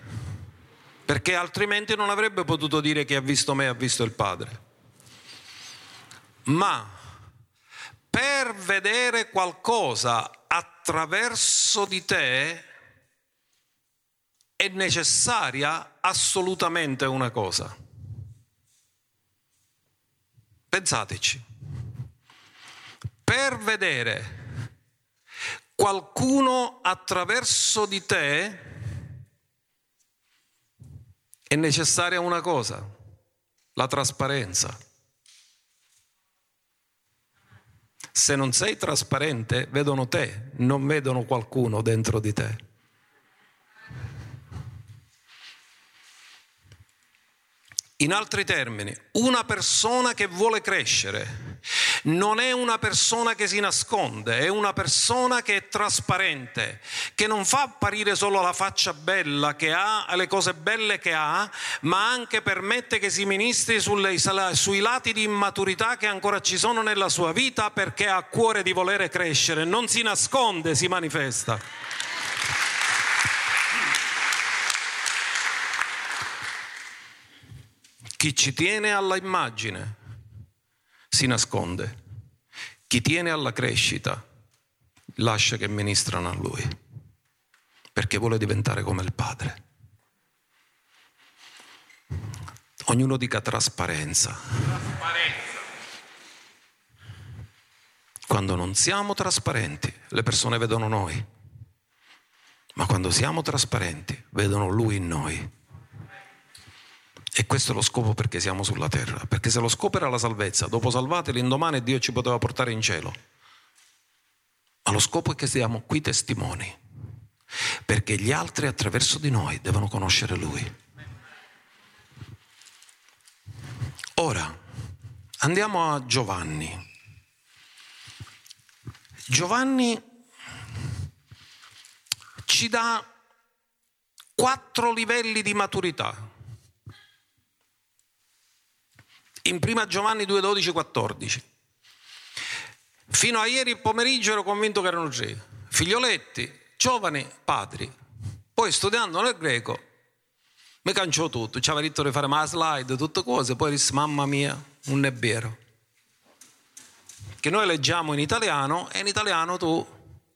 perché altrimenti non avrebbe potuto dire che ha visto me, ha visto il Padre. Ma per vedere qualcosa attraverso di te è necessaria assolutamente una cosa. Pensateci. Per vedere qualcuno attraverso di te è necessaria una cosa, la trasparenza. Se non sei trasparente, vedono te, non vedono qualcuno dentro di te. In altri termini, una persona che vuole crescere non è una persona che si nasconde, è una persona che è trasparente, che non fa apparire solo la faccia bella che ha, le cose belle che ha, ma anche permette che si ministri sulle, sui lati di immaturità che ancora ci sono nella sua vita perché ha cuore di volere crescere, non si nasconde, si manifesta. Chi ci tiene alla immagine si nasconde. Chi tiene alla crescita lascia che ministrano a lui, perché vuole diventare come il Padre. Ognuno dica trasparenza. Trasparenza. Quando non siamo trasparenti, le persone vedono noi, ma quando siamo trasparenti, vedono Lui in noi. E questo è lo scopo perché siamo sulla terra. Perché se lo scopo era la salvezza, dopo salvate l'indomani Dio ci poteva portare in cielo. Ma lo scopo è che siamo qui testimoni. Perché gli altri attraverso di noi devono conoscere Lui. Ora, andiamo a Giovanni. Giovanni ci dà quattro livelli di maturità in prima Giovanni 2, 12, 14. Fino a ieri pomeriggio ero convinto che erano tre, figlioletti, giovani, padri. Poi studiando nel greco mi canciò tutto, ci aveva detto di fare una slide, tutte cose, poi disse mamma mia, è vero. Che noi leggiamo in italiano e in italiano tu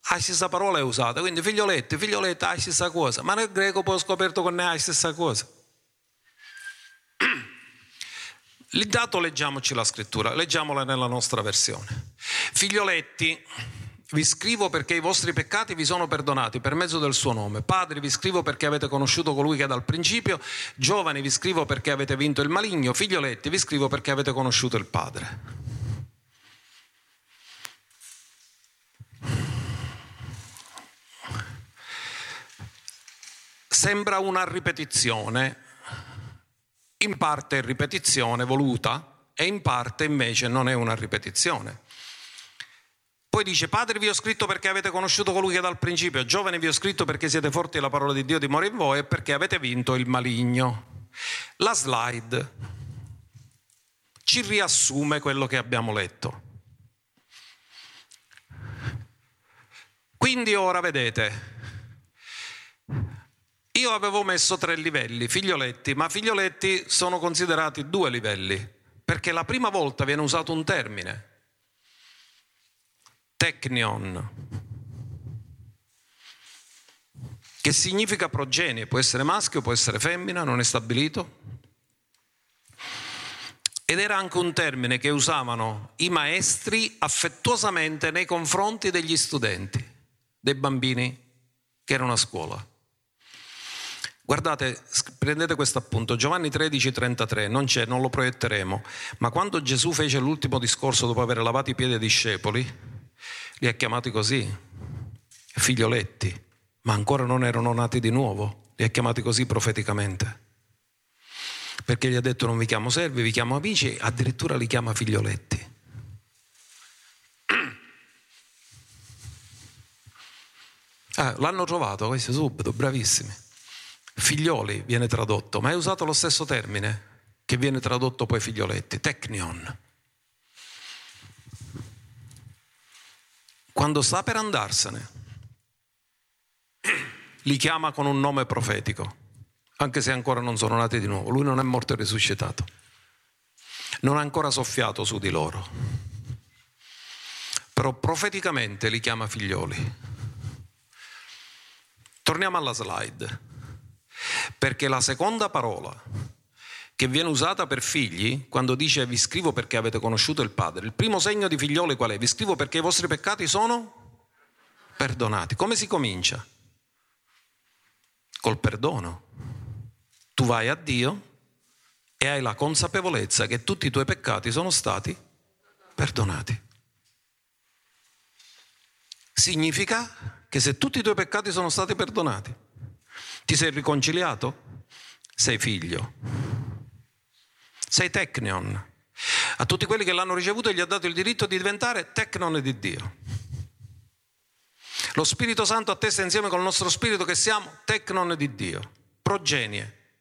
hai stessa parola usata, quindi figlioletti, figlioletti, hai stessa cosa, ma nel greco poi ho scoperto che non è la stessa cosa. Intanto leggiamoci la scrittura, leggiamola nella nostra versione. Figlioletti, vi scrivo perché i vostri peccati vi sono perdonati per mezzo del suo nome. Padri, vi scrivo perché avete conosciuto colui che è dal principio. Giovani, vi scrivo perché avete vinto il maligno. Figlioletti, vi scrivo perché avete conosciuto il Padre. Sembra una ripetizione in parte è ripetizione voluta e in parte invece non è una ripetizione. Poi dice, Padre vi ho scritto perché avete conosciuto colui che dal principio, giovani vi ho scritto perché siete forti e la parola di Dio dimora in voi e perché avete vinto il maligno. La slide ci riassume quello che abbiamo letto. Quindi ora vedete, io avevo messo tre livelli, figlioletti, ma figlioletti sono considerati due livelli, perché la prima volta viene usato un termine, technion, che significa progenie, può essere maschio, può essere femmina, non è stabilito. Ed era anche un termine che usavano i maestri affettuosamente nei confronti degli studenti, dei bambini che erano a scuola. Guardate, prendete questo appunto, Giovanni 13, 33, non c'è, non lo proietteremo, ma quando Gesù fece l'ultimo discorso dopo aver lavato i piedi ai discepoli, li ha chiamati così, figlioletti, ma ancora non erano nati di nuovo, li ha chiamati così profeticamente. Perché gli ha detto non vi chiamo servi, vi chiamo amici, addirittura li chiama figlioletti. Ah, l'hanno trovato questo subito, bravissimi figlioli viene tradotto, ma è usato lo stesso termine che viene tradotto poi figlioletti, technion. Quando sta per andarsene, li chiama con un nome profetico, anche se ancora non sono nati di nuovo. Lui non è morto e risuscitato, non ha ancora soffiato su di loro, però profeticamente li chiama figlioli. Torniamo alla slide. Perché la seconda parola che viene usata per figli, quando dice vi scrivo perché avete conosciuto il Padre, il primo segno di figlioli qual è? Vi scrivo perché i vostri peccati sono perdonati. Come si comincia? Col perdono. Tu vai a Dio e hai la consapevolezza che tutti i tuoi peccati sono stati perdonati. Significa che se tutti i tuoi peccati sono stati perdonati, ti sei riconciliato? Sei figlio. Sei tecnion. A tutti quelli che l'hanno ricevuto gli ha dato il diritto di diventare tecnon di Dio. Lo Spirito Santo attesta insieme con il nostro spirito che siamo tecnon di Dio, progenie.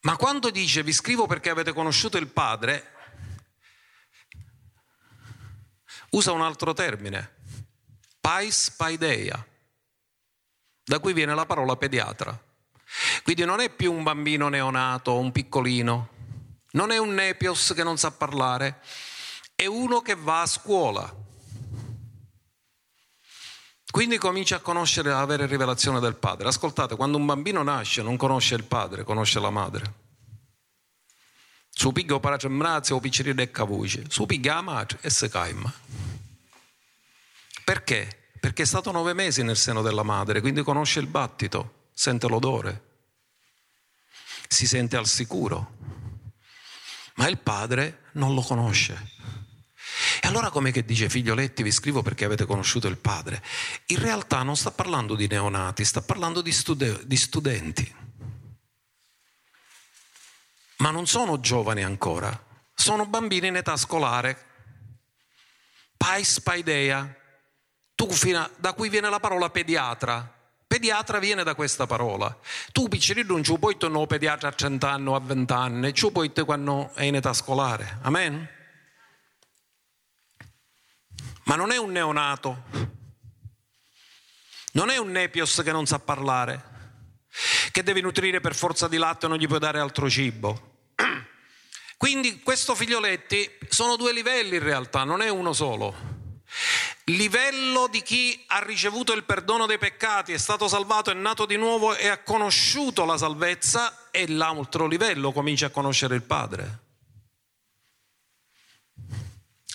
Ma quando dice vi scrivo perché avete conosciuto il Padre, usa un altro termine, pais paideia, da cui viene la parola pediatra. Quindi non è più un bambino neonato, un piccolino, non è un nepios che non sa parlare, è uno che va a scuola. Quindi comincia a conoscere, a avere rivelazione del padre. Ascoltate, quando un bambino nasce non conosce il padre, conosce la madre. Su mrazia o picciri de cavuce, su la madre e se caima. Perché? Perché è stato nove mesi nel seno della madre, quindi conosce il battito, sente l'odore, si sente al sicuro. Ma il padre non lo conosce. E allora come che dice figlioletti vi scrivo perché avete conosciuto il padre? In realtà non sta parlando di neonati, sta parlando di, stude- di studenti. Ma non sono giovani ancora, sono bambini in età scolare. Pais paideia, tu fino, da cui viene la parola pediatra. Pediatra viene da questa parola. Tu piccerino non ci puoi tornare pediatra a 30 anni o a 20 anni, ci puoi quando è in età scolare. Amen? Ma non è un neonato, non è un nepios che non sa parlare, che devi nutrire per forza di latte e non gli puoi dare altro cibo. Quindi questo figlioletti sono due livelli in realtà, non è uno solo. Livello di chi ha ricevuto il perdono dei peccati, è stato salvato, è nato di nuovo e ha conosciuto la salvezza e l'altro livello comincia a conoscere il Padre.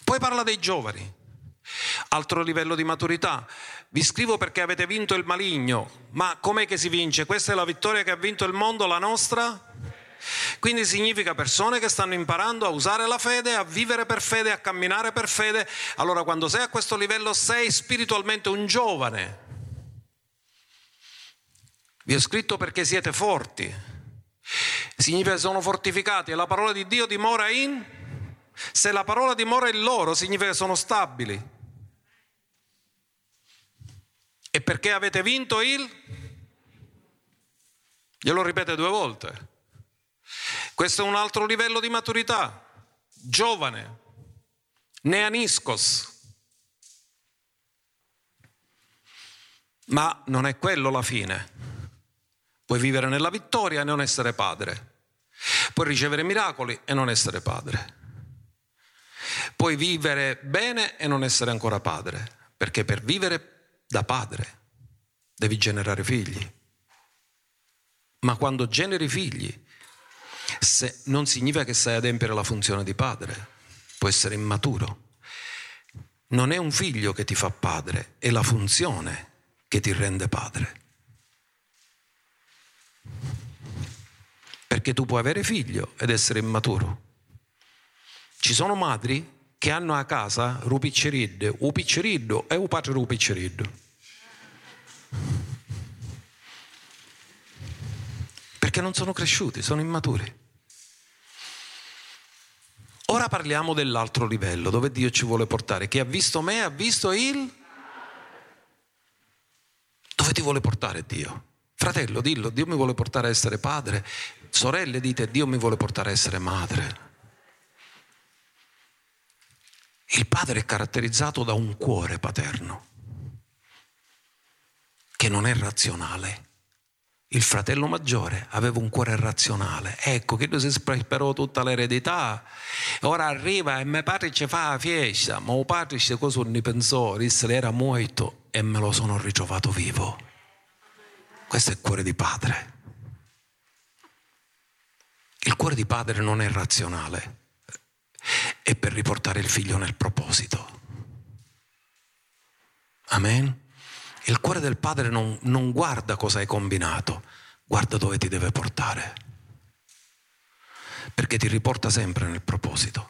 Poi parla dei giovani. Altro livello di maturità. Vi scrivo perché avete vinto il maligno. Ma com'è che si vince? Questa è la vittoria che ha vinto il mondo, la nostra? Quindi significa persone che stanno imparando a usare la fede, a vivere per fede, a camminare per fede. Allora quando sei a questo livello sei spiritualmente un giovane. Vi ho scritto perché siete forti. Significa che sono fortificati e la parola di Dio dimora in... Se la parola dimora in loro significa che sono stabili. E perché avete vinto il? Glielo ripete due volte. Questo è un altro livello di maturità. Giovane, neaniscos. Ma non è quello la fine. Puoi vivere nella vittoria e non essere padre. Puoi ricevere miracoli e non essere padre. Puoi vivere bene e non essere ancora padre. Perché per vivere da padre, devi generare figli. Ma quando generi figli, non significa che sai adempiere la funzione di padre, può essere immaturo. Non è un figlio che ti fa padre, è la funzione che ti rende padre. Perché tu puoi avere figlio ed essere immaturo. Ci sono madri che hanno a casa rupicceridde, u picceriddo e un padre rupicceriddo. Perché non sono cresciuti, sono immaturi. Ora parliamo dell'altro livello, dove Dio ci vuole portare. Chi ha visto me ha visto il... Dove ti vuole portare Dio? Fratello, dillo, Dio mi vuole portare a essere padre. Sorelle, dite, Dio mi vuole portare a essere madre. Il padre è caratterizzato da un cuore paterno che non è razionale. Il fratello maggiore aveva un cuore razionale. Ecco che lui si sperò tutta l'eredità. Ora arriva e mio padre ci fa la festa. Ma il padre ci cosa ne pensò? Disse, era morto e me lo sono ritrovato vivo. Questo è il cuore di padre. Il cuore di padre non è razionale. È per riportare il figlio nel proposito. Amen. Il cuore del padre non, non guarda cosa hai combinato, guarda dove ti deve portare, perché ti riporta sempre nel proposito.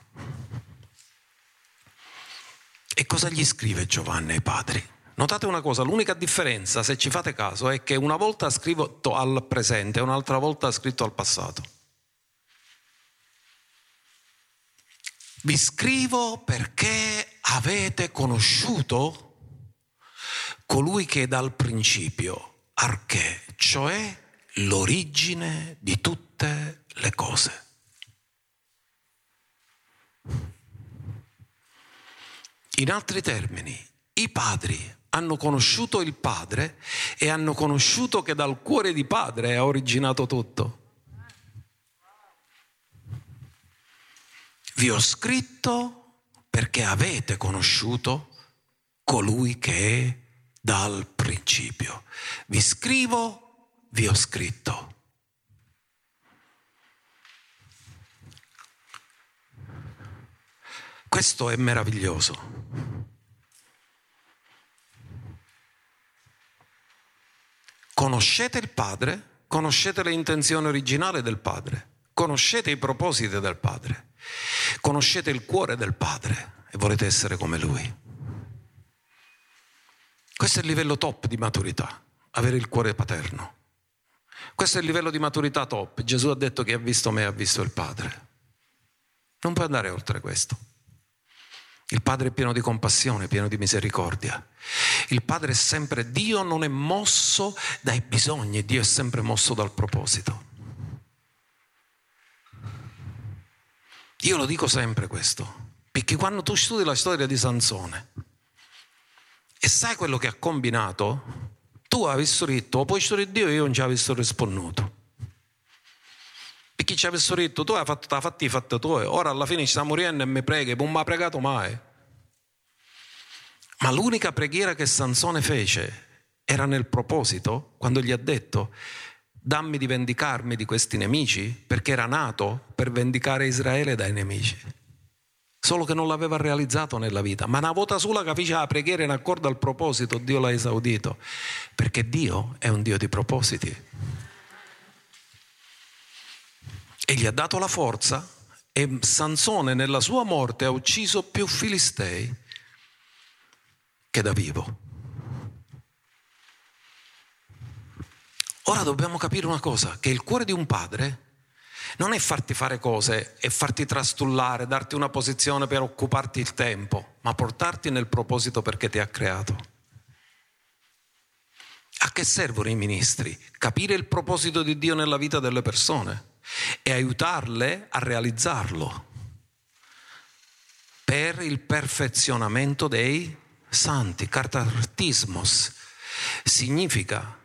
E cosa gli scrive Giovanni ai padri? Notate una cosa, l'unica differenza, se ci fate caso, è che una volta ha scritto al presente e un'altra volta ha scritto al passato. Vi scrivo perché avete conosciuto colui che è dal principio, arché, cioè l'origine di tutte le cose. In altri termini, i padri hanno conosciuto il Padre e hanno conosciuto che dal cuore di Padre è originato tutto. Vi ho scritto perché avete conosciuto colui che è dal principio. Vi scrivo, vi ho scritto. Questo è meraviglioso. Conoscete il Padre, conoscete le intenzioni originali del Padre, conoscete i propositi del Padre, conoscete il cuore del Padre e volete essere come Lui. Questo è il livello top di maturità, avere il cuore paterno. Questo è il livello di maturità top. Gesù ha detto che ha visto me, ha visto il Padre. Non puoi andare oltre questo. Il Padre è pieno di compassione, pieno di misericordia. Il Padre è sempre, Dio non è mosso dai bisogni, Dio è sempre mosso dal proposito. Io lo dico sempre questo, perché quando tu studi la storia di Sansone e sai quello che ha combinato, tu visto detto, poi sto Dio io non ci avevo risponduto. Perché ci avessero detto, tu hai fatto la fatti fatta tua, ora alla fine ci sta morendo e mi preghi, non mi ha pregato mai. Ma l'unica preghiera che Sansone fece era nel proposito, quando gli ha detto, dammi di vendicarmi di questi nemici, perché era nato per vendicare Israele dai nemici. Solo che non l'aveva realizzato nella vita, ma una volta sola che fece la preghiera in accordo al proposito, Dio l'ha esaudito, perché Dio è un Dio di propositi. E gli ha dato la forza e Sansone nella sua morte ha ucciso più filistei che da vivo. Ora dobbiamo capire una cosa, che il cuore di un padre non è farti fare cose e farti trastullare, darti una posizione per occuparti il tempo, ma portarti nel proposito perché ti ha creato. A che servono i ministri? Capire il proposito di Dio nella vita delle persone e aiutarle a realizzarlo per il perfezionamento dei santi. Cartartismos significa,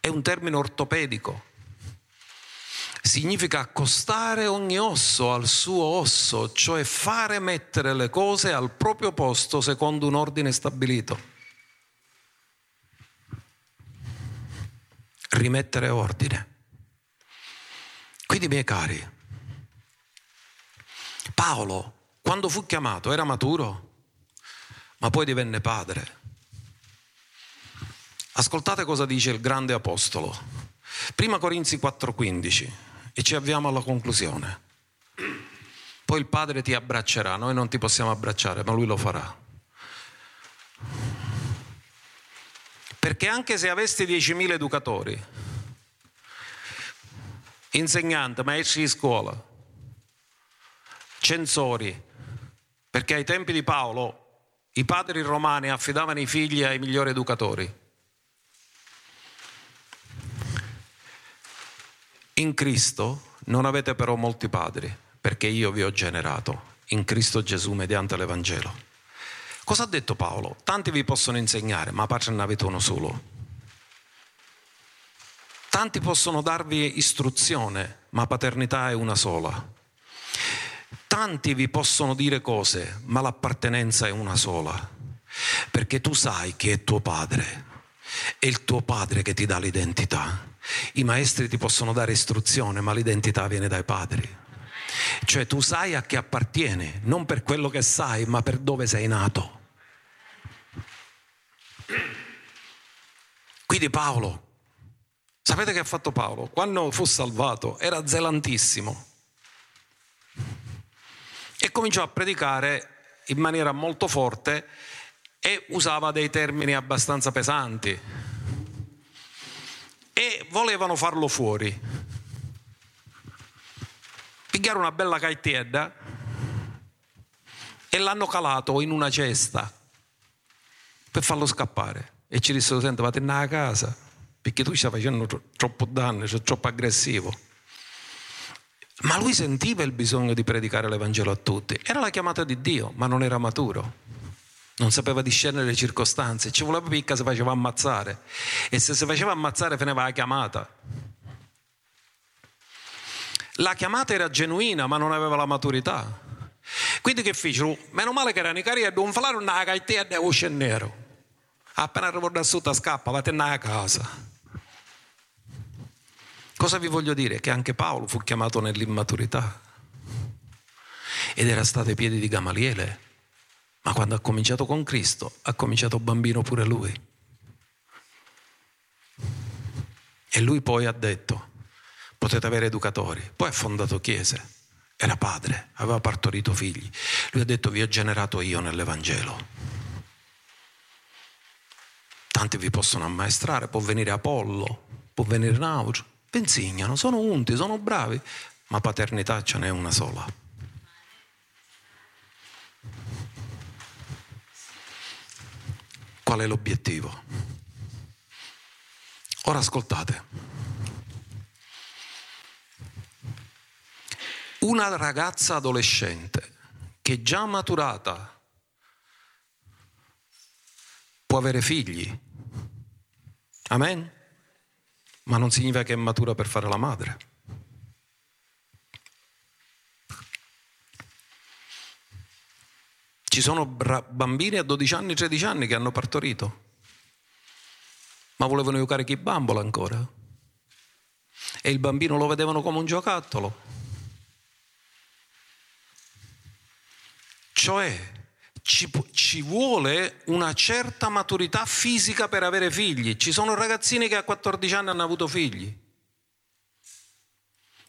è un termine ortopedico, significa accostare ogni osso al suo osso, cioè fare mettere le cose al proprio posto secondo un ordine stabilito. Rimettere ordine. Quindi, miei cari, Paolo, quando fu chiamato, era maturo, ma poi divenne padre. Ascoltate cosa dice il grande apostolo. Prima Corinzi 4:15 e ci avviamo alla conclusione. Poi il padre ti abbraccerà, noi non ti possiamo abbracciare, ma lui lo farà. Perché anche se aveste 10.000 educatori, insegnanti, maestri di scuola, censori, perché ai tempi di Paolo i padri romani affidavano i figli ai migliori educatori. In Cristo non avete però molti padri, perché io vi ho generato in Cristo Gesù mediante l'Evangelo. Cosa ha detto Paolo? Tanti vi possono insegnare, ma padre ne avete uno solo. Tanti possono darvi istruzione, ma paternità è una sola. Tanti vi possono dire cose, ma l'appartenenza è una sola. Perché tu sai che è tuo padre. È il tuo padre che ti dà l'identità. I maestri ti possono dare istruzione, ma l'identità viene dai padri. Cioè tu sai a chi appartiene, non per quello che sai, ma per dove sei nato. Quindi Paolo Sapete che ha fatto Paolo? Quando fu salvato era zelantissimo e cominciò a predicare in maniera molto forte e usava dei termini abbastanza pesanti e volevano farlo fuori. Pigliare una bella caitiedda e l'hanno calato in una cesta per farlo scappare. E ci dissero, senti, vattene a casa, perché tu stai facendo troppo danno, sei troppo aggressivo. Ma lui sentiva il bisogno di predicare l'Evangelo a tutti. Era la chiamata di Dio, ma non era maturo. Non sapeva discernere le circostanze. Ci voleva picca, si faceva ammazzare. E se si faceva ammazzare, fineva la chiamata. La chiamata era genuina, ma non aveva la maturità. Quindi che fecero? Meno male che erano i cari e non fare una caitea e uscire nero. Appena arrivò da sotto scappa, vattene a casa. Cosa vi voglio dire? Che anche Paolo fu chiamato nell'immaturità ed era stato ai piedi di Gamaliele, ma quando ha cominciato con Cristo ha cominciato bambino pure lui. E lui poi ha detto, potete avere educatori, poi ha fondato chiese, era padre, aveva partorito figli. Lui ha detto, vi ho generato io nell'Evangelo. Tanti vi possono ammaestrare, può venire Apollo, può venire Nauro, vi insegnano, sono unti, sono bravi, ma paternità ce n'è una sola. Qual è l'obiettivo? Ora ascoltate. Una ragazza adolescente che già maturata può avere figli. Amen? ma non significa che è matura per fare la madre. Ci sono bambini a 12 anni, 13 anni che hanno partorito, ma volevano giocare chi bambola ancora. E il bambino lo vedevano come un giocattolo. Cioè, ci, ci, vuole una certa maturità fisica per avere figli. Ci sono ragazzini che a 14 anni hanno avuto figli,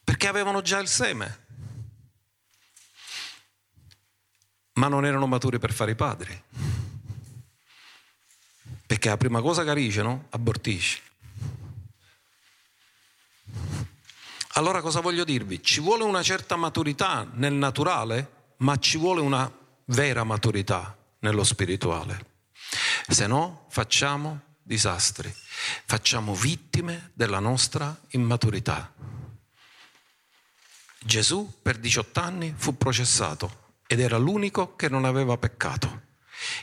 perché avevano già il seme, ma non erano maturi per fare i padri. Perché la prima cosa che carisce, Abortisci. Allora cosa voglio dirvi? Ci vuole una certa maturità nel naturale, ma ci vuole una vera maturità nello spirituale. Se no facciamo disastri, facciamo vittime della nostra immaturità. Gesù per 18 anni fu processato ed era l'unico che non aveva peccato.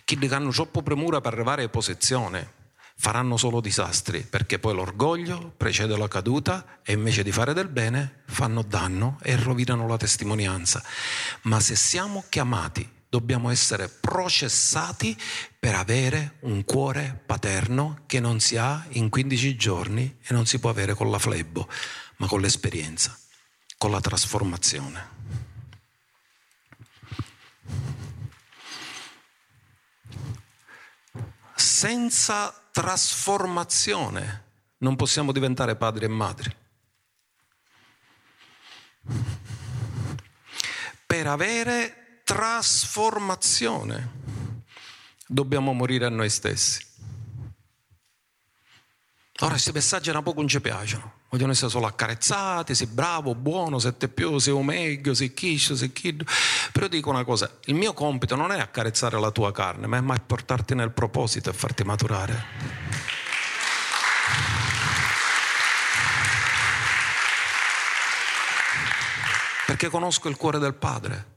Chi hanno troppo premura per arrivare a posizione faranno solo disastri, perché poi l'orgoglio precede la caduta e invece di fare del bene fanno danno e rovinano la testimonianza. Ma se siamo chiamati dobbiamo essere processati per avere un cuore paterno che non si ha in 15 giorni e non si può avere con la flebbo, ma con l'esperienza, con la trasformazione. Senza trasformazione non possiamo diventare padri e madri. Per avere trasformazione. Dobbiamo morire a noi stessi. Ora questi messaggi un poco non ci piacciono, vogliono essere solo accarezzati, sei bravo, buono, sei te più, sei meglio, sei chiscio, sei kid. Però dico una cosa, il mio compito non è accarezzare la tua carne, ma è portarti nel proposito e farti maturare. Perché conosco il cuore del Padre.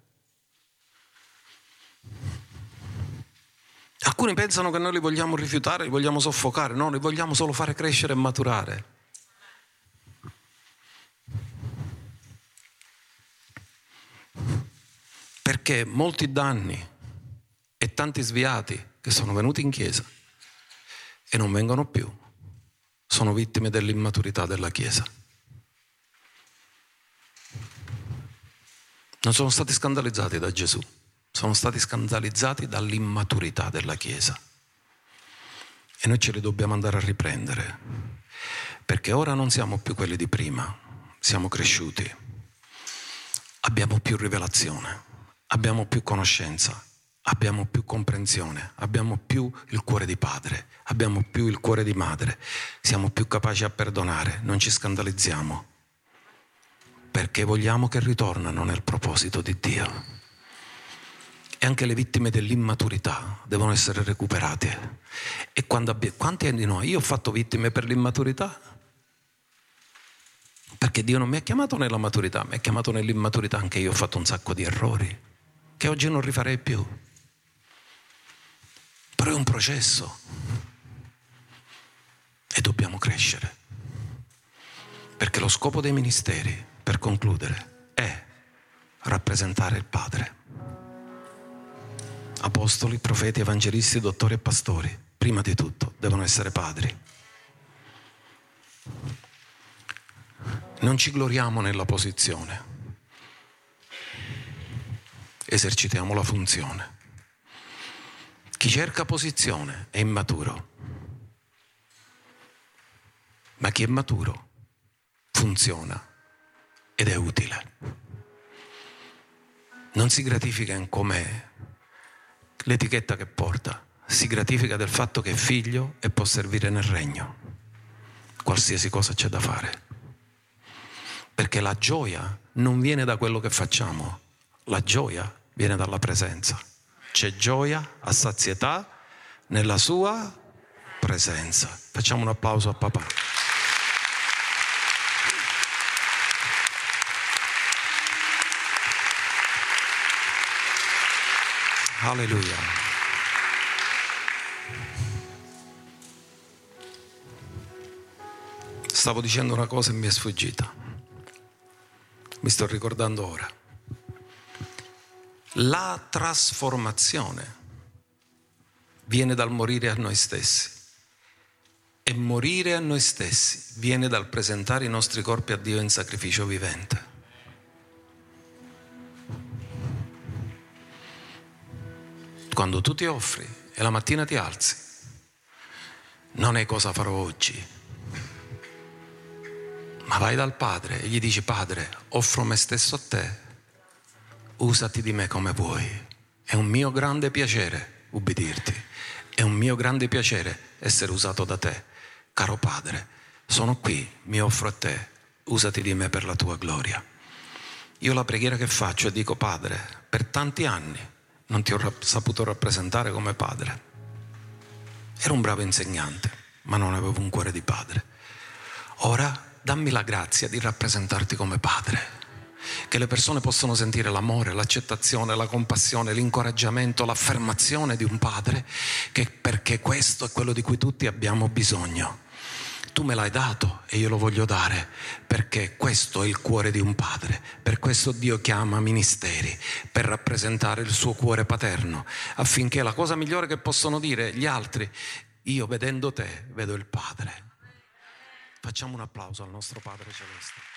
Alcuni pensano che noi li vogliamo rifiutare, li vogliamo soffocare, no, li vogliamo solo fare crescere e maturare. Perché molti danni e tanti sviati che sono venuti in chiesa e non vengono più sono vittime dell'immaturità della chiesa. Non sono stati scandalizzati da Gesù sono stati scandalizzati dall'immaturità della Chiesa. E noi ce li dobbiamo andare a riprendere, perché ora non siamo più quelli di prima, siamo cresciuti, abbiamo più rivelazione, abbiamo più conoscenza, abbiamo più comprensione, abbiamo più il cuore di padre, abbiamo più il cuore di madre, siamo più capaci a perdonare, non ci scandalizziamo, perché vogliamo che ritornano nel proposito di Dio E anche le vittime dell'immaturità devono essere recuperate. E quando abbia, quanti anni noi? Io ho fatto vittime per l'immaturità? Perché Dio non mi ha chiamato nella maturità, mi ha chiamato nell'immaturità, anche io ho fatto un sacco di errori, che oggi non rifarei più. Però è un processo e dobbiamo crescere. Perché lo scopo dei ministeri, per concludere, è rappresentare il Padre. Apostoli, profeti, evangelisti, dottori e pastori, prima di tutto, devono essere padri. Non ci gloriamo nella posizione, esercitiamo la funzione. Chi cerca posizione è immaturo, ma chi è maturo funziona ed è utile. Non si gratifica in come l'etichetta che porta, si gratifica del fatto che è figlio e può servire nel regno, qualsiasi cosa c'è da fare. Perché la gioia non viene da quello che facciamo, la gioia viene dalla presenza. C'è gioia a sazietà nella sua presenza. Facciamo un applauso a papà. Alleluia. Stavo dicendo una cosa e mi è sfuggita. Mi sto ricordando ora. La trasformazione viene dal morire a noi stessi. E morire a noi stessi viene dal presentare i nostri corpi a Dio in sacrificio vivente. Quando tu ti offri e la mattina ti alzi, non è cosa farò oggi, ma vai dal Padre e gli dici Padre, offro me stesso a te usati di me come vuoi. È un mio grande piacere ubbidirti, è un mio grande piacere essere usato da te. Caro Padre, sono qui, mi offro a te, usati di me per la tua gloria. Io la preghiera che faccio e dico Padre, per tanti anni non ti ho saputo rappresentare come padre. Ero un bravo insegnante, ma non avevo un cuore di padre. Ora dammi la grazia di rappresentarti come padre che le persone possano sentire l'amore, l'accettazione, la compassione, l'incoraggiamento, l'affermazione di un padre, perché questo è quello di cui tutti abbiamo bisogno. Tu me l'hai dato e io lo voglio dare perché questo è il cuore di un padre. Per questo Dio chiama ministeri, per rappresentare il suo cuore paterno, affinché la cosa migliore che possono dire gli altri, io vedendo te vedo il Padre. Facciamo un applauso al nostro Padre Celeste.